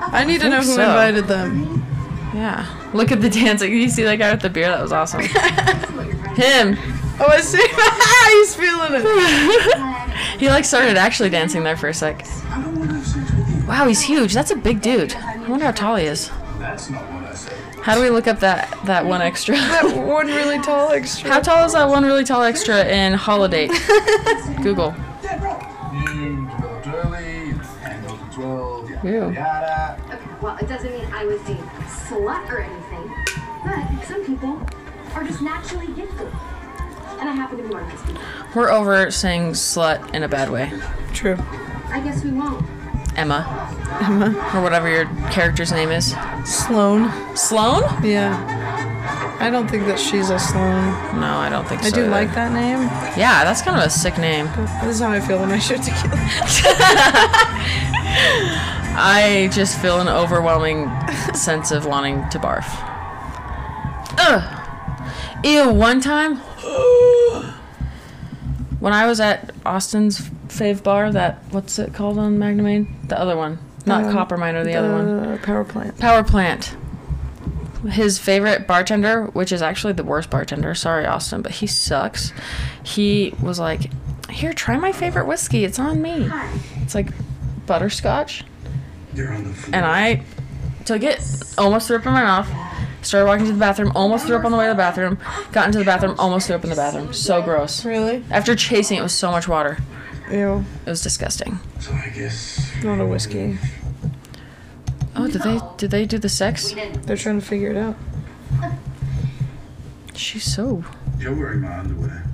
I need to know who so. invited them. Yeah. Look at the dancing. You see that guy with the beer? That was awesome. Him. Oh, I see. He's feeling it. He like started actually dancing there for a sec. Wow, he's huge. That's a big dude. I wonder how tall he is. That's not what I said. How do we look up that that one extra? That one really tall extra. How tall is that one really tall extra in Holidate? Google. You developed early, handled at 12, yada, Ew. yada, yada. Okay, well, it doesn't mean I was a slut or anything, but some people are just naturally gifted. And I happen to be one of those people. We're over saying slut in a bad way. True. I guess we won't. Emma. Emma. Or whatever your character's name is. Sloan. Sloan? Yeah. I don't think that she's a Sloan. No, I don't think so. I do either. like that name. Yeah, that's kind of a sick name. This is how I feel when I shoot tequila. I just feel an overwhelming sense of wanting to barf. Ugh. Ew, one time when I was at Austin's fave bar, that what's it called on Magnamain? The other one. Not Um, Copper Mine or the, other one. Power plant. Power Plant. His favorite bartender, which is actually the worst bartender, sorry Austin, but he sucks. He was like, "Here, try my favorite whiskey. It's on me." It's like butterscotch. You're on the floor. And I took it, almost threw up in my mouth. Started walking to the bathroom, almost threw up on the way to the bathroom. Got into the bathroom, almost threw up in the bathroom. So gross. Really? After chasing it with so much water, Ew. it was disgusting. So I guess. Not a whiskey. Oh, did they did they do the sex? They're trying to figure it out. She's so. You're wearing my underwear.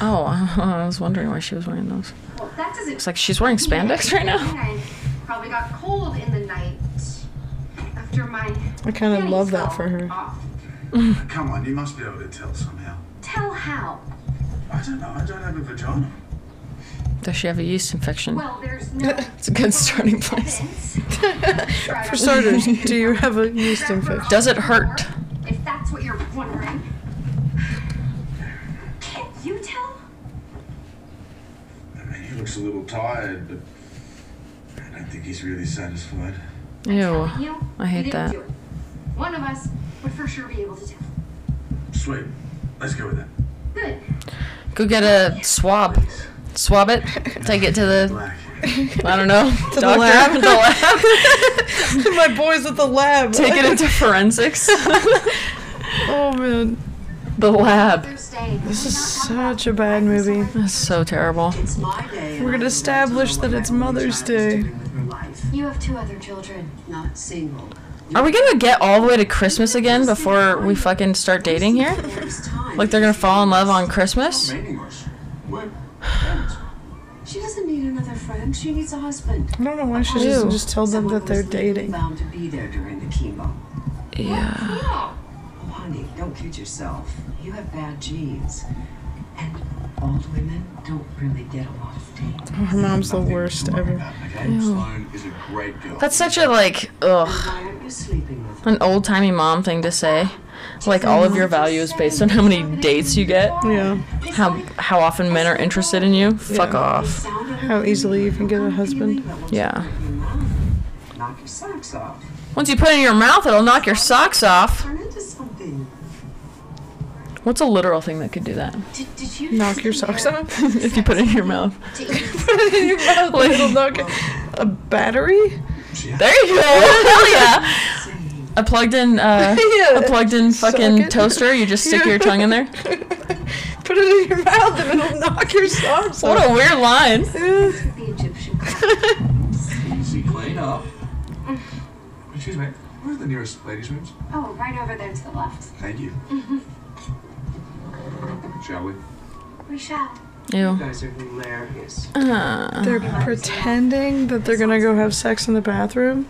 Oh, I was wondering why she was wearing those. Well, that doesn't. It's like she's wearing spandex right now. I probably got cold in the night after my. I kind of love that for her. Come on, you must be able to tell somehow. Tell how. I don't know, I don't have a vagina. Does she have a yeast infection? Well, there's no. It's a good starting place. For starters, do you have a yeast infection? Does it hurt? If that's what you're wondering. Can't you tell? I mean, he looks a little tired, but I don't think he's really satisfied. Ew. You? I hate that. One of us would for sure be able to tell. Sweet. Let's go with that. Good. Go get a swab. Swab it. Take it to the. Black. I don't know. To the lab? The lab. My boys at the lab. Take it into forensics. Oh man, the lab. This is such a bad movie. That's so terrible. It's my day. We're gonna establish that it's Mother's Day. With your life. You have two other children. Not single. Are we gonna get all the way to Christmas again before we fucking start dating here? Like they're gonna fall in love on Christmas? She doesn't need another friend. She needs a husband. I don't know why she doesn't just tell them that they're dating. Bound to be there during the chemo. Yeah. Oh, honey, don't kid yourself. You have bad genes, and old women don't really get a lot of dates. Oh, her mom's the worst ever. Sloan is a great girl. That's such a like ugh Why are you sleeping with an old timey mom thing to say. Like all of your value is based on how many dates you get. Yeah. How how often men are interested in you. Fuck Yeah. off. How easily you can get a husband. Yeah. knock your socks off? Once you put it in your mouth, it'll knock your socks off. Turn into something. What's a literal thing that could do that? Did, did you Knock your socks off. if you put it in your mouth. Put it in your mouth. Like- it'll knock. A battery? There you go. Hell yeah. A plugged in uh Yeah, a plugged in fucking toaster, you just stick your tongue in there. Put it in your mouth and it'll knock your socks off. What a weird line. the Egyptian Easy, clean up. Excuse me. Where's the nearest ladies' rooms? Oh, right over there to the left. Thank you. Shall we? We shall. Ew. You guys are hilarious. Uh, They're pretending that they're gonna go have sex in the bathroom.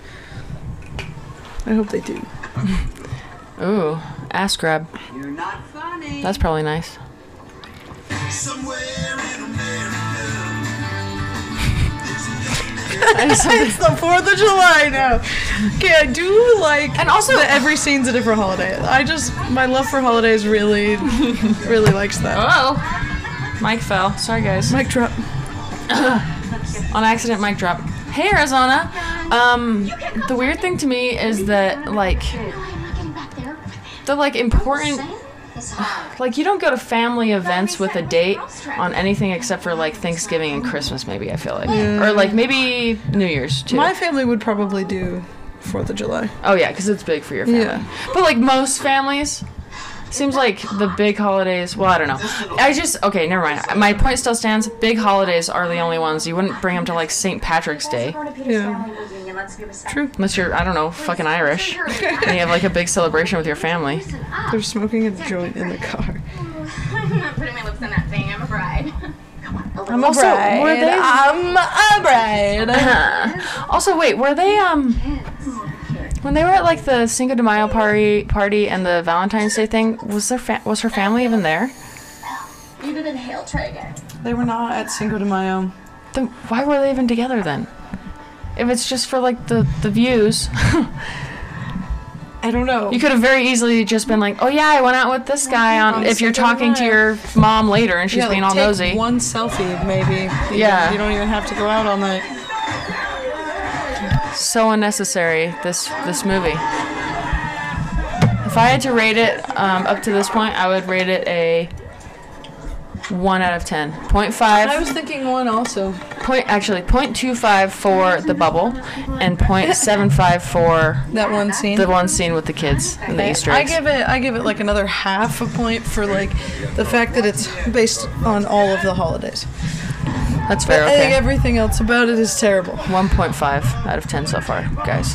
I hope they do. ooh, ass grab. You're not funny. That's probably nice. It's the Fourth of July now. Okay, I do like, And also- that every scene's a different holiday. I just my love for holidays really, really likes that. Oh, Mike fell. Sorry, guys. Mic drop. On accident, mic drop. Hey, Arizona. Um, the weird thing to me is that like I'm not getting back there. the like important. Like you don't go to family events with a date on anything except for like Thanksgiving and Christmas maybe I feel like or like maybe New Year's too. My family would probably do Fourth of July. oh yeah, because it's big for your family. Yeah. But like most families, seems like the big holidays. Well, I don't know. I just okay, never mind. My point still stands. Big holidays are the only ones you wouldn't bring them to like St. Patrick's Day. Yeah. True. Unless you're, I don't know, fucking Irish. and you have like a big celebration with your family. They're smoking a joint in the car. I'm not putting my lips in that thing. I'm a bride. I'm a Also, bride. were they- I'm a bride. also, wait, were they um when they were at like the Cinco de Mayo party party and the Valentine's Day thing? Was their fa- was her family even there? You did inhale. Try again. They were not at Cinco de Mayo. Then why were they even together then? If it's just for like the the views, I don't know. you could have very easily just been like, "Oh yeah, I went out with this guy on." On If you're talking to your mom later and she's yeah, being like, all take nosy, One selfie, maybe. You Yeah. don't- You don't even have to go out all night. So unnecessary. This this movie. If I had to rate it um, up to this point, I would rate it a one out of ten. Point five. I was thinking one also. Point actually point two five for the bubble, and point seven five for That one scene. the one scene with the kids and the Easter I give it I give it like another half a point for like the fact that it's based on all of the holidays. That's But fair. I think everything else about it is terrible. One point five out of ten so far, guys.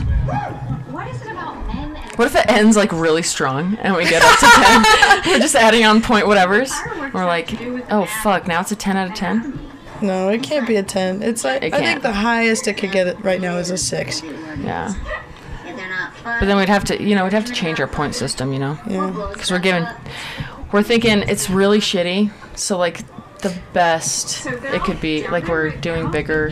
What is it about men What if it ends like really strong and we get up to ten? We're just adding on point whatevers. We're like, oh fuck, now it's a ten out of ten. No, it can't be a ten. It's like It I think the highest it could get it right now is a six. Yeah. Yeah, they're not fun. But then we'd have to, you know, we'd have to change our point system, you know, Yeah. because we're giving, we're thinking it's really shitty. So like the best it could be, like we're doing bigger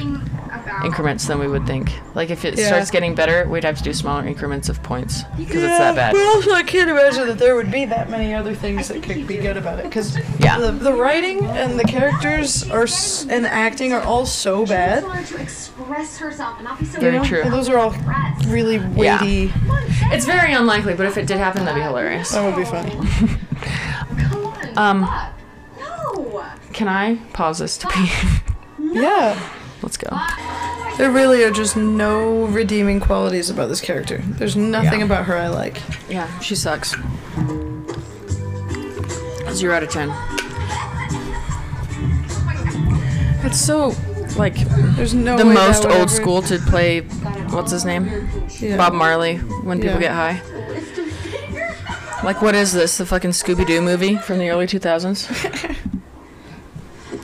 increments than we would think. Like if it Yeah. starts getting better, we'd have to do smaller increments of points because it's that bad. But also, I can't imagine that there would be that many other things that could be good about it. Because Yeah. the, the writing and the characters are s- and the acting are all so bad. wanted to express herself and not be so Very true. And those are all really Yeah. weighty. It's very unlikely, but if it did happen, that'd be hilarious. That would be funny. Um, No. Can I pause this to ah, pee? Yeah. Let's go. Ah. There really are just no redeeming qualities about this character. There's nothing Yeah. about her I like. Yeah, she sucks. Zero out of ten. It's so like There's no the way most old ever- school to play. What's his name? Yeah. Bob Marley. When people Yeah. get high. Like what is this? The fucking Scooby Doo movie from the early 2000s?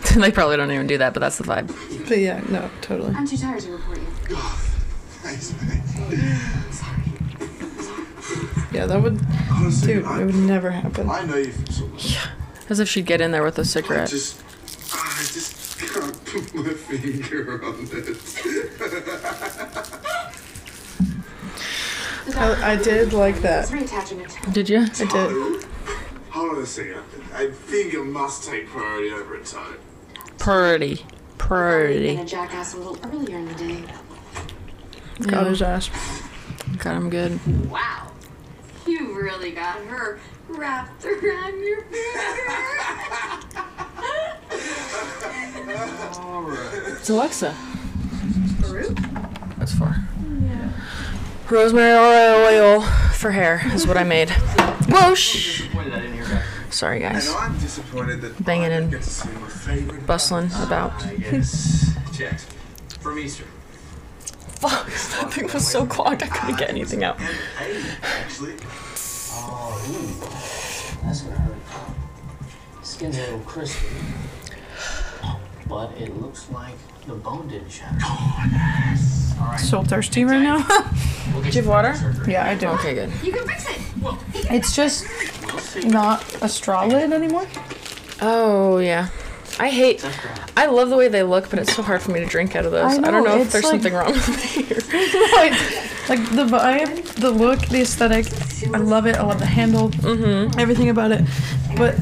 they probably don't even do that, but that's the vibe. But yeah, no, totally. I'm too tired to report you. Thanks. Yeah, that would, Honestly, dude, I, it would never happen. I know you from so much. As if she'd get in there with a cigarette. just, I just can't put my finger on it. I, I did like that. Did you? I did. Hold on a second. I think it must take priority over its own. Pretty. Been a jackass a little earlier in the day. Got his ass. Got him good. Wow. You really got her wrapped around your finger. It's Alexa. That's for. Rosemary oil for hair is what I made. Whoosh! Disappointed I didn't hear back. Sorry, And guys. I'm disappointed that Banging I in. don't to see favorite. Bustling about. Guess. From Easter. Fuck, that thing was so clogged I couldn't get anything out. Actually, Oh, ooh. That's gonna hurt. Skin's a little crispy. But it looks like the bone didn't shatter. Oh, yes. All right. So thirsty right now. Do you have water? yeah, I do. Okay, good. You can fix it. It's just not a straw lid anymore. Oh, yeah. I hate. I love the way they look, but it's so hard for me to drink out of those. I I, don't know if there's like- something wrong with me here. like, like the vibe, the look, the aesthetic. I love it. I love the handle. Mm-hmm. Everything about it. But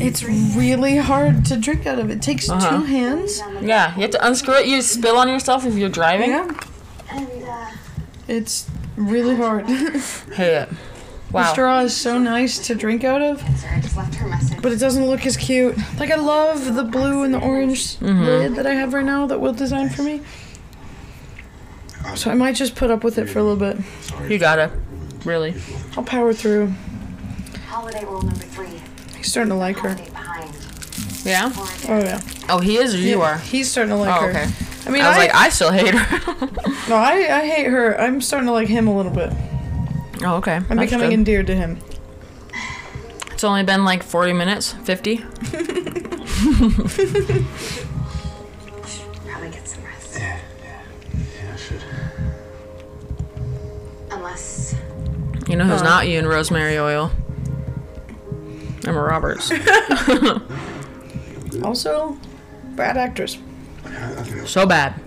it's really hard to drink out of. It takes Uh-huh. two hands. Yeah, you have to unscrew it. You spill on yourself if you're driving. Yeah. Uh, It's really hard. Hate it. The straw is so nice to drink out of, sorry, I just left her message. but it doesn't look as cute. Like I love the blue and the orange mm-hmm. lid that I have right now that Will designed for me. So I might just put up with it for a little bit. You gotta. Really. I'll power through. Holiday rule number three. He's starting to like her. Yeah? Oh yeah. Oh, he is or you Yeah, are? He's starting to like Oh, her. okay. I mean, I was I, like, I still hate her. no, I, I hate her. I'm starting to like him a little bit. Oh, okay. I'm That's becoming good. endeared to him. It's only been like 40 minutes, 50. Probably get some rest. yeah, yeah, yeah, I should. Unless You know who's Uh. not you in rosemary oil? Emma Roberts. Also, bad actress. I, I think I'm so bad.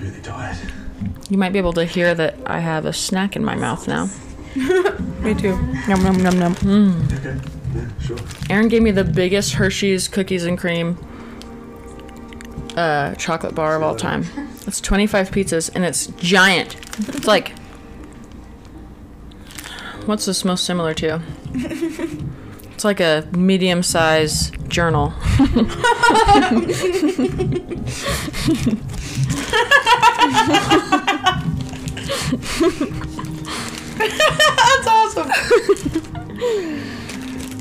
really tired. You might be able to hear that I have a snack in my mouth now. Me too. Yum yum yum yum. Okay, yeah, sure. Aaron gave me the biggest Hershey's cookies and cream uh, chocolate bar of all time. It's 25 pizzas and it's giant. It's like. What's this most similar to? It's like a medium size journal. That's awesome.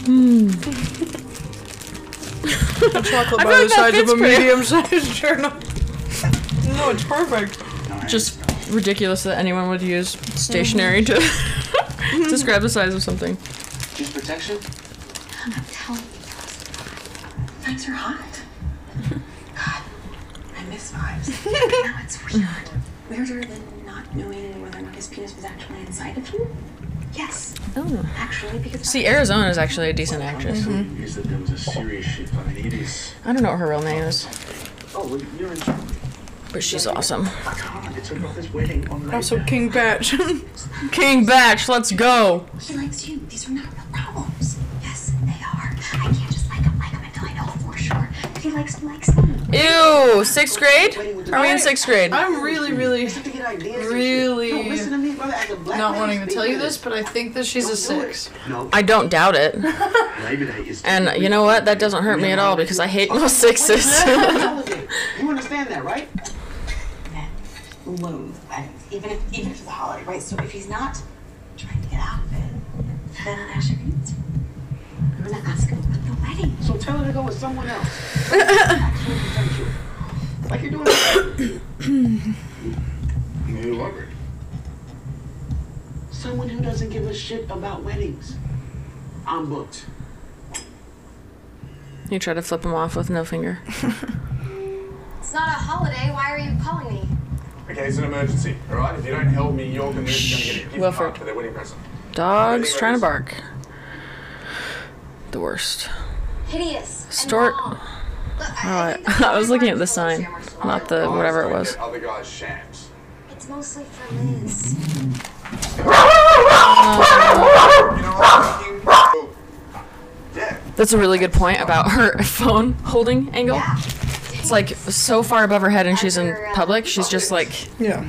Hmm. a chocolate I bar the size of a medium-sized journal. no, it's perfect. Just ridiculous that anyone would use stationery to describe the size of something. Use protection? Tell me. Vibes are hot. God, I miss vibes. now it's weird. Weirder than not knowing whether or not his penis was actually inside of you? Yes. Oh. Actually, because See, Arizona is actually a decent actress. He said there was a serious ship. I mean, it is. I don't know what her real name is, Oh, well, you're in. but she's awesome. I can't. It's about this wedding on May Also, Day. King Bach. King Bach, let's go. he likes you. These are not real problems. Yes, they are. I can't likes me, likes me. Ew, sixth grade? Are we in sixth grade? I'm really, really, To get ideas really No, listen to me, brother. As a black not wanting to tell you this, but I think that she's a Don't do it. six. No. I don't doubt it. Labor Day is. And you know what? That doesn't hurt me at all because I hate most sixes. You understand that, right? Men loathe weddings, even if even if it's a holiday, right? So if he's not trying to get out of it, then I should answer. I'm gonna ask him about the wedding. wedding. So tell her to go with someone else. Actual potential. like you're doing. Who wondered? Someone who doesn't give a shit about weddings. I'm booked. You try to flip him off with no finger. It's not a holiday. Why are you calling me? Okay, it's an emergency, all right? If you don't help me, your community's going to get a gift Wilfred. card for their wedding present. Dogs trying to bark. The worst. Hideous. and Start. wrong. Look, Oh, I, I I, think the I was looking at the sign, not the whatever it was. Other guys' shams. It's mostly for Liz. You know what I'm thinking? Oh, Yeah. That's a really good point about her phone holding angle. It's like so far above her head and she's in uh, public. She's just like, Yeah.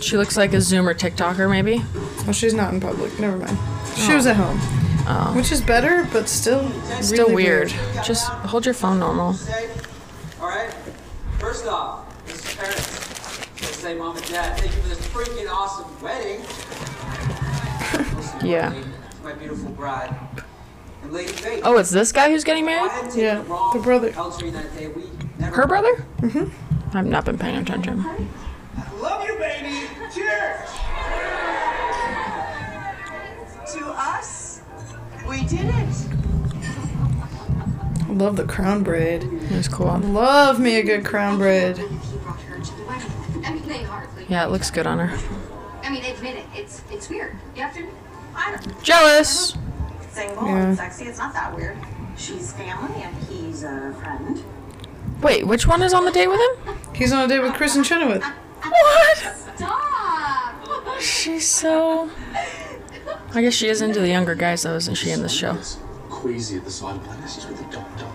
she looks like a Zoomer TikToker maybe. Oh, she's not in public. Never mind. She oh. was at home. Oh. Which is better, but still Still really weird. Just hold your phone normal. All right. First off, Mrs. Parents, let's say mom and dad, thank you for this freaking awesome wedding. Yeah. My beautiful bride. And Lady Faith. Oh, it's this guy who's getting married? Yeah, the brother. Eltree that day, we never Her brother? Mm-hmm. I've not been paying attention. Love you, baby. Cheers. To us, we did it. I love the crown braid. It was cool. Love me a good crown braid. He brought her to the wedding. I mean, hardly. Yeah, it looks good on her. I mean, admit it. It's it's weird. You have to. I don't. Jealous. Single Yeah. and sexy, it's not that weird. She's family and he's a friend. Wait, which one is on the date with him? He's on a date with Chris Kristin Chenoweth. What? Stop. She's so. I guess she is into the younger guys though, isn't she, in this show? Queasy at the side of planet. He's with a doctor.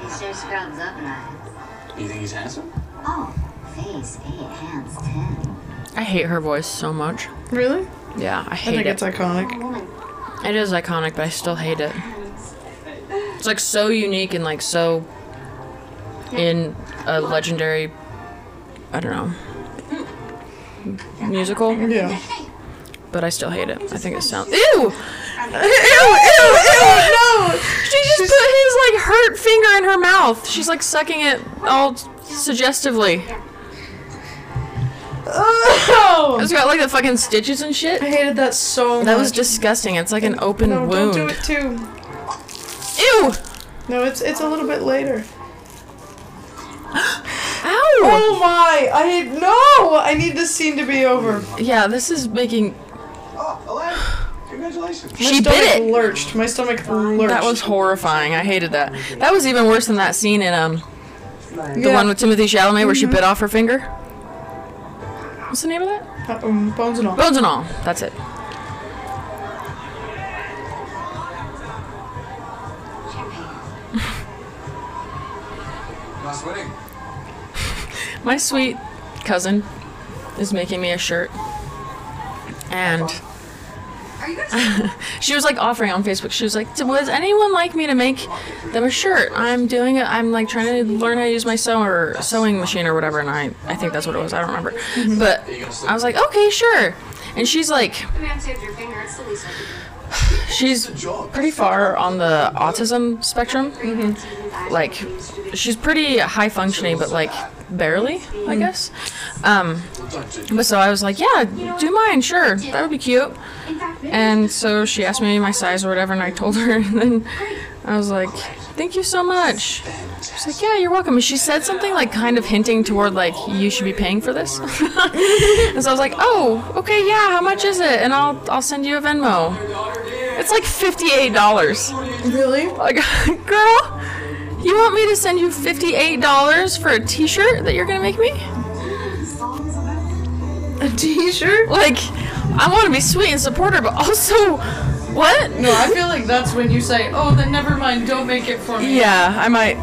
He sure scrubs up nice. You think he's handsome? Oh, face eight, hands ten. I hate her voice so much. Really? Yeah, I hate it. I think it. it's iconic. Oh, it is iconic, but I still hate it. It's like so unique and like so in a legendary, I don't know, musical. Yeah. But I still hate it. I think it sounds. Ew! Ew! Ew! Ew! No! She just put his like hurt finger in her mouth. She's like sucking it all suggestively. Oh! It's got like the fucking stitches and shit. I hated that so much. That was disgusting. It's like an open no, wound. don't do it too. Ew! No, it's it's a little bit later. Oh Ow! Oh my! I no! I need this scene to be over. Yeah, this is making. Oh, Elaine! Congratulations. She stomach bit it. lurched. My stomach lurched. That was horrifying. I hated that. That was even worse than that scene in um the Yeah. one with Timothée Chalamet where she bit off her finger. What's the name of that? Uh, um, bones and all. Bones and all. That's it. My sweet cousin is making me a shirt. And Are you gonna? she was like offering on Facebook. She was like, "Does anyone like me to make them a shirt? I'm doing it. I'm like trying to learn how to use my sewer sewing machine or whatever." And I, I think that's what it was. I don't remember. Mm-hmm. But I was like, "Okay, sure." And she's like, The man saved your finger. It's the least I could do. she's pretty far on the autism spectrum. Mm-hmm. Like, she's pretty high functioning, but like barely, I guess. Um, but so I was like, yeah, do mine, sure, that would be cute. And so she asked me my size or whatever, and I told her, and then I was like, thank you so much. She's like, yeah, you're welcome. And she said something like kind of hinting toward like you should be paying for this. and so I was like, oh, okay, yeah, how much is it? And I'll I'll send you a Venmo. It's like fifty-eight dollars. Really? Like, girl, you want me to send you fifty-eight dollars for a T-shirt that you're gonna make me? A T-shirt? Like, I want to be sweet and support her, but also, what? No, I feel like that's when you say, "Oh, then never mind. Don't make it for me." Yeah, I might,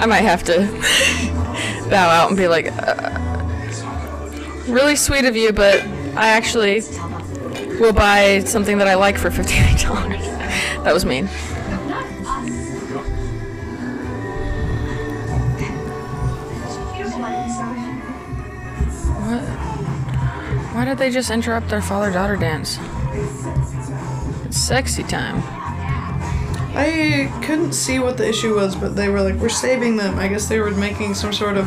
I might have to bow out and be like, uh, really sweet of you, but I actually will buy something that I like for fifty-eight dollars. that was mean. Why did they just interrupt their father-daughter dance? It's sexy time. I couldn't see what the issue was, but they were like, "We're saving them." I guess they were making some sort of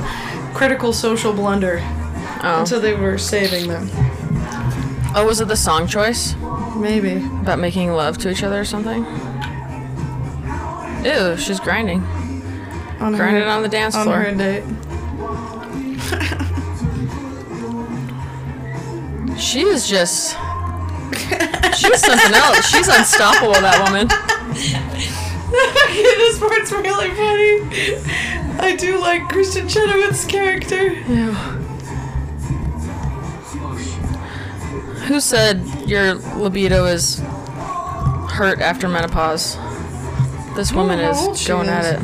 critical social blunder, Oh. and so they were saving them. Oh, was it the song choice? Maybe. About making love to each other or something? Ew, she's grinding. On Grinding her- on the dance on floor. her date. She is just. She's something else. She's unstoppable, that woman. this part's really funny. I do like Kristin Chenoweth's character. Who said your libido is hurt after menopause? This woman is going at it.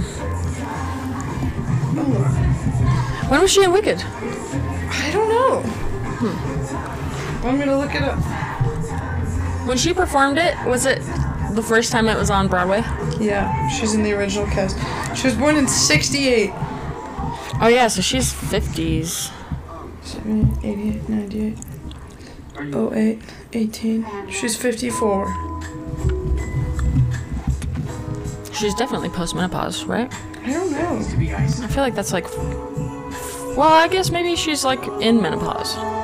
Oh. When was she in Wicked? I don't know. Want me to look it up? When she performed it, was it the first time it was on Broadway? Yeah, she's in the original cast. She was born in 68. Oh yeah, so she's 50s. 7, 88, 98, 08, 18. She's 54. She's definitely postmenopause, right? I don't know. I feel like that's like. Well, I guess maybe she's like in menopause.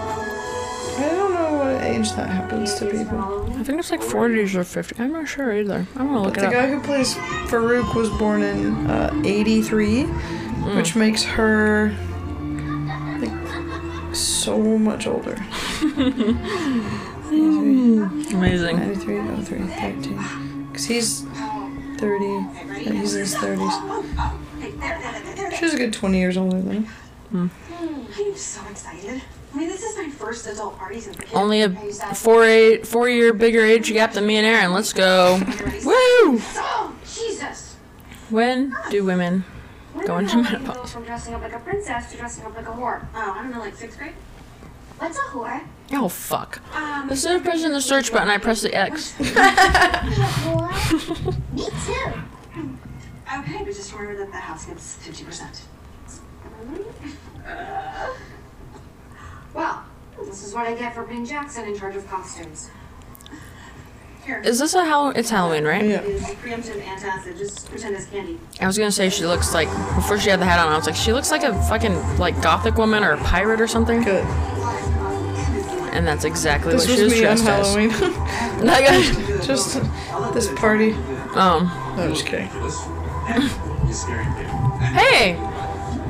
Age that happens to people. I think it's like 40s or 50s. I'm not sure either. I'm gonna look But it the up. guy who plays Farouk was born in uh, 83, Hmm. which makes her like so much older. Amazing. 93, 03, 13. Because he's 30, and he's in his 30s. She's a good 20 years older than him. I'm so excited. I mean, this is my first adult party since the kids. Only a four eight four year bigger age gap than me and Aaron. Let's go. Woo! Oh, Jesus! When do women go into When I go menopause? from dressing up like a princess to dressing up like a whore? Oh, I don't know, like sixth grade? What's a whore? Oh fuck. Um, Instead of pressing the search button, I press the X. Me too. Okay, but just remember that the house gets 50%. Well, this is what I get for being Jackson in charge of costumes. Here. Is this a Hall? It's Halloween, right? Yeah. It is preemptive antacid. Just pretend it's candy. I was gonna say she looks like before she had the hat on. I was like, she looks like a fucking like gothic woman or a pirate or something. Good. And that's exactly This what she was was me on dressed as. Halloween. That guy. Just this party. Um. No, I'm just kidding. You're scaring me. Hey!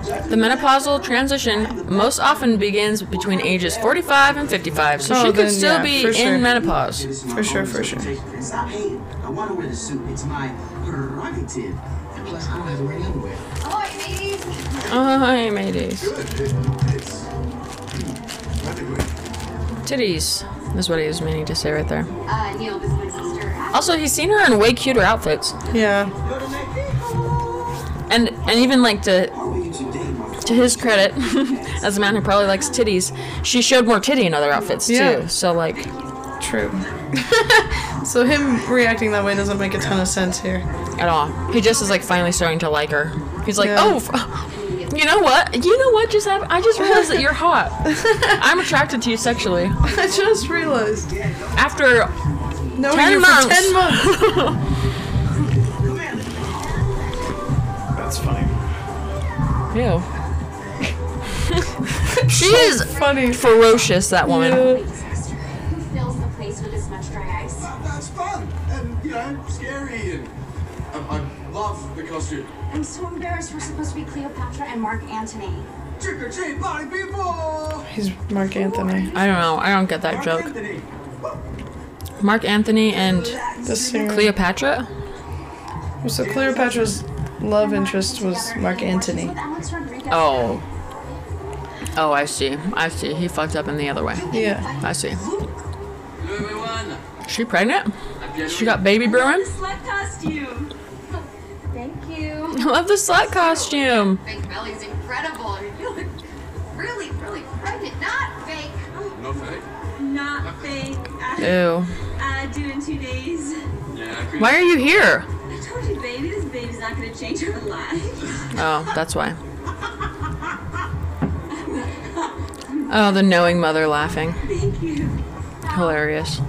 The menopausal transition most often begins between ages 45 and 55, so Oh, she could then, still yeah, be in sure. menopause. For sure, for sure. I want to wear the suit. It's my prerogative. And plus, I don't have to wear underwear. Oh! Oh, hi, mateys. Good. It. Titties is what he was meaning to say right there. Uh, Neil, this is my sister. Also, he's seen her in way cuter outfits. Yeah. And and even like to to his credit, as a man who probably likes titties, she showed more titty in other outfits too. Yeah. So like True. so him reacting that way doesn't make a ton of sense here. at all. He just is like finally starting to like her. He's like, Yeah. oh, f- you know what? You know what just happened? I just realized that you're hot. I'm attracted to you sexually. I just realized. After No, 10 months. for 10 months. Ew. she is funny. ferocious. That woman. Who fills the place with this much dry ice? That's fun and you know scary and I, I love the costume. I'm so embarrassed. We're supposed to be Cleopatra and Mark Antony. Trick or treat, party people! He's Marc Anthony. I don't know. I don't get that joke. Anthony. Marc Anthony and The singer. Cleopatra. So Cleopatra's love interest was Mark Antony. With Alex Rodriguez. Oh. Oh, I see. I see. He fucked up in the other way. Yeah. I see. She pregnant? She got baby brewing? Thank you. I love the slut costume. Fake belly's incredible. You look really, really pregnant. Not fake. No fake. Not fake. Ew. uh, due in two days. Yeah, I. Why are you here? I told you, baby, this baby's not gonna change her life. Oh, that's why. Oh, the knowing mother laughing. Thank you. Hilarious.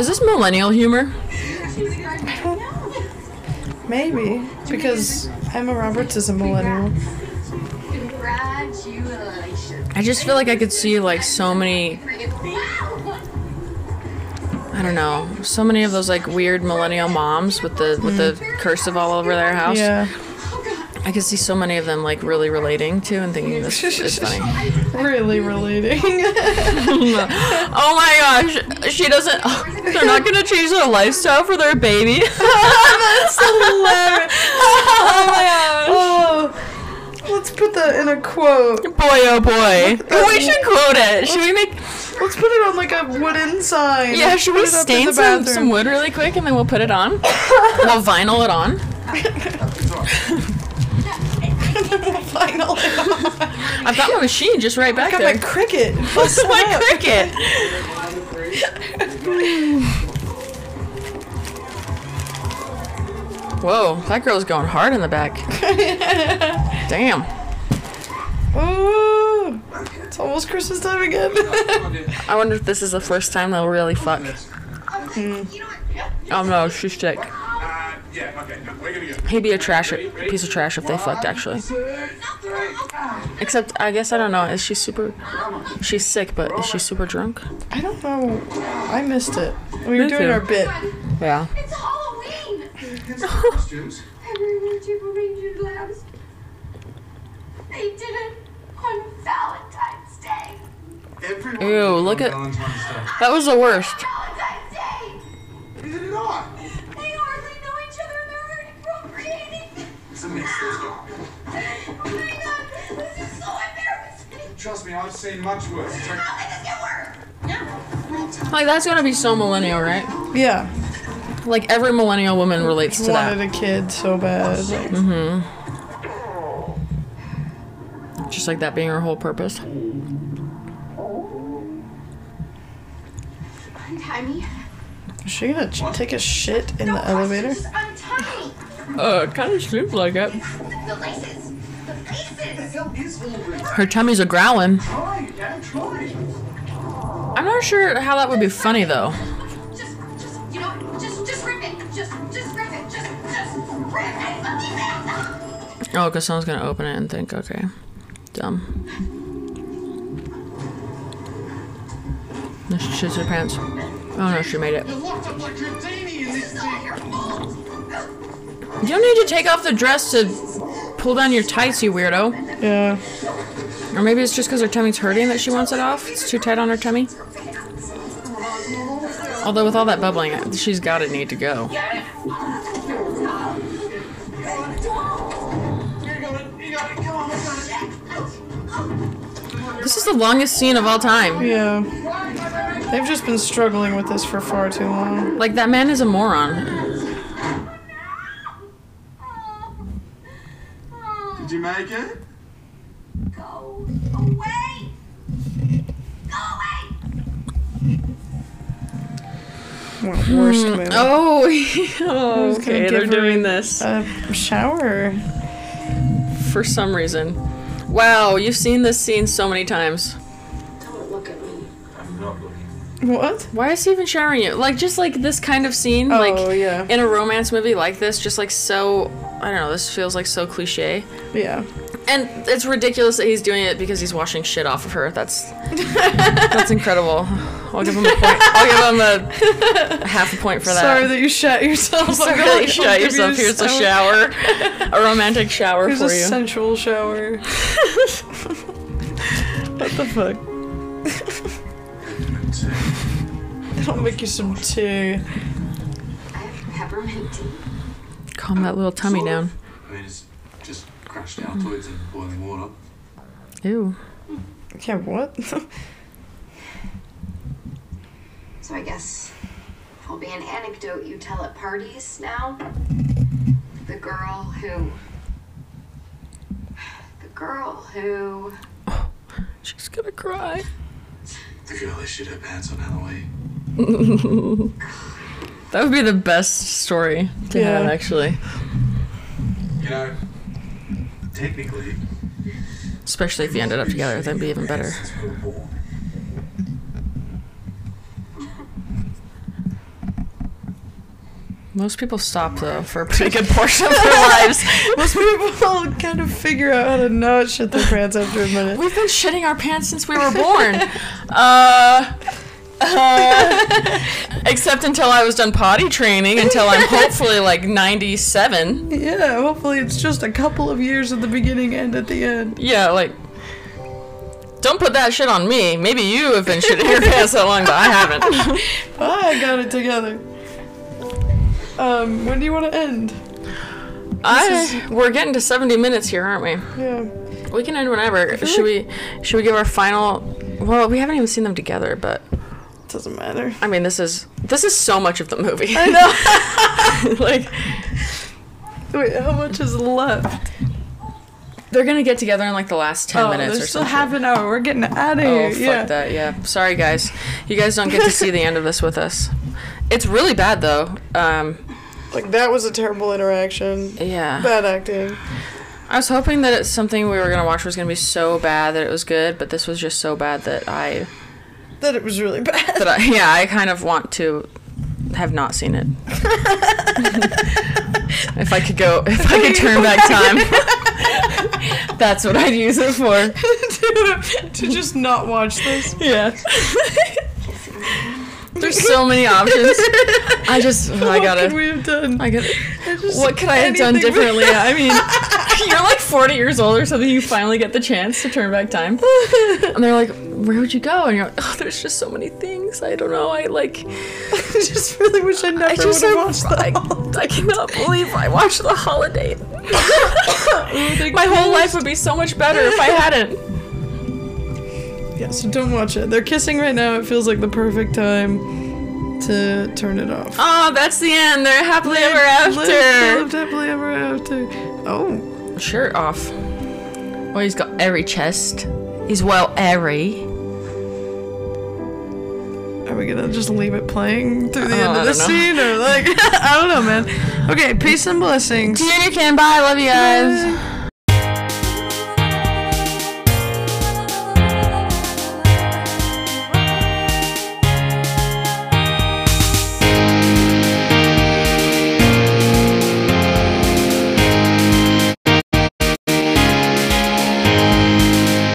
Is this millennial humor? She was a good Maybe because Emma Roberts is a millennial. Congratulations. I just feel like I could see like so many I don't know, so many of those like weird millennial moms with the with the mm. cursive all over their house. Yeah. I could see so many of them like really relating to and thinking this is funny. Really relating. oh my gosh, she doesn't. they're not gonna change their lifestyle for their baby. That's hilarious. Oh my gosh. Oh. Let's put that in a quote. Boy, oh boy. We should quote it. Should we make? Let's put it on like a wooden sign. Yeah, should Put we it stain some, some wood really quick and then we'll put it on? we'll vinyl it on. Finally. I've got my machine just right back I got there. my Cricut. That's my Cricut. Whoa, that girl's going hard in the back. Damn. Ooh, it's almost Christmas time again. I wonder if this is the first time they'll really fuck. Hmm. Oh no, she's sick. Yeah, okay, no, we're gonna go. He'd be a trash piece of trash if they fucked actually. Except I guess I don't know. Is she super? She's sick, but is she super drunk? I don't know. I missed it. We were Me doing too. our bit. Yeah. It's Halloween. Costumes. Everyone to arrange your labs. They did it on Valentine's Day. Everyone Ew, look at- Valentine's That was the worst. Valentine's Day. Neither. They hardly know each other and they're already procreating. It's a mess. Oh my god, this is so embarrassing. Trust me, I've seen much worse. Like, How did this get worse? Like that's gonna be so millennial, right? Yeah. Like every millennial woman relates to Wanted that. a kid so bad. Like, Mm-hmm. Just like that being her whole purpose. Untie me. Is she gonna ch- take a shit in the elevator? Just untie me. Uh, it kind of seems like it. The laces. The laces. Her tummy's a growling. try, yeah, try. I'm not sure how that would be funny though. Just, just, you know, just, just rip it. Just, just rip it. Just, just rip it. Let me feel Oh, because someone's gonna open it and think, okay, dumb. No, she shits her pants. Oh no, she made it. You're locked up like Houdini in this thing. You don't need to take off the dress to pull down your tights, you weirdo. Yeah. Or maybe it's just because her tummy's hurting that she wants it off. It's too tight on her tummy. Although with all that bubbling, she's gotta need to go. You got it, you got it, come on, let's go. This is the longest scene of all time. Yeah. They've just been struggling with this for far too long. Like that man is a moron. Did you make it? Go away. Go away. What, worst hmm. movie. Oh, Who's okay, give they're doing this A shower. for some reason. Wow, you've seen this scene so many times. What? Why is he even showering you? Like just like this kind of scene, Oh, like yeah. in a romance movie like this, just like so I don't know, this feels like so cliche. Yeah. And it's ridiculous that he's doing it because he's washing shit off of her. That's that's incredible. I'll give him a point. I'll give him a, a half a point for that. Sorry that you shat yourself. Sorry I'm that gonna- you I'll shot you yourself. Here's a shower, a romantic shower Here's for you. Here's a sensual shower. what the fuck? I'll make you some tea. I have peppermint tea. Calm that little tummy down. I mean, it's just crashed down toilets in boiling water. Ew. Yeah, what? So I guess it'll be an anecdote you tell at parties now. The girl who. The girl who. Oh, She's gonna cry. The girl that shit her pants on Halloween. That would be the best story to Yeah. have, actually. You know, technically, Especially if you ended up together, that'd be even better. since we were born. Most people stop though for a pretty good portion of their lives. Most people kind of figure out how to not shit their pants after a minute. We've been shitting our pants since we were born. uh, uh, except until I was done potty training, until I'm hopefully like 97. Yeah, hopefully it's just a couple of years at the beginning and at the end. Yeah, like, don't put that shit on me. Maybe you have been shitting your pants that long, but I haven't. I got it together. Um, when do you want to end? I we're getting to 70 minutes here, aren't we? Yeah. We can end whenever. Should we? Should we give our final? Well, we haven't even seen them together, but it Doesn't matter. I mean, this is this is so much of the movie. I know. like Wait, how much is left? they're gonna get together in like the last 10 oh, minutes there's or still something. half an hour. We're getting out of Oh, here. fuck yeah. that. Yeah. Sorry, guys. You guys don't get to see the end of this with us. It's really bad though. Um, Like that was a terrible interaction. yeah. Bad acting. I was hoping that it's something we were gonna watch was gonna be so bad that it was good, but this was just so bad that I That it was really bad. that I yeah I kind of want to have not seen it. if I could go, if I could turn back time, that's what I'd use it for. to just not watch this. Yeah. There's so many options. I just I what gotta. could we have done? I gotta. What could I have done differently? I mean, you're like 40 years old or something. You finally get the chance to turn back time, and they're like, "Where would you go?" And you're like, "Oh, there's just so many things. I don't know. I like. I just really wish I never I just would have have- watched that. I, I cannot believe I watched The Holidate. Oh, My whole life would be so much better if I hadn't. Yeah, so don't watch it. They're kissing right now. It feels like the perfect time to turn it off. Oh, that's the end. They're happily ever after. lived happily ever after. Oh, Shirt off. Well, he's got airy chest. He's well airy. are we gonna just leave it playing through the Oh, end of the scene, or like I don't know, man. Okay, peace and blessings. Can. Bye. Love you guys.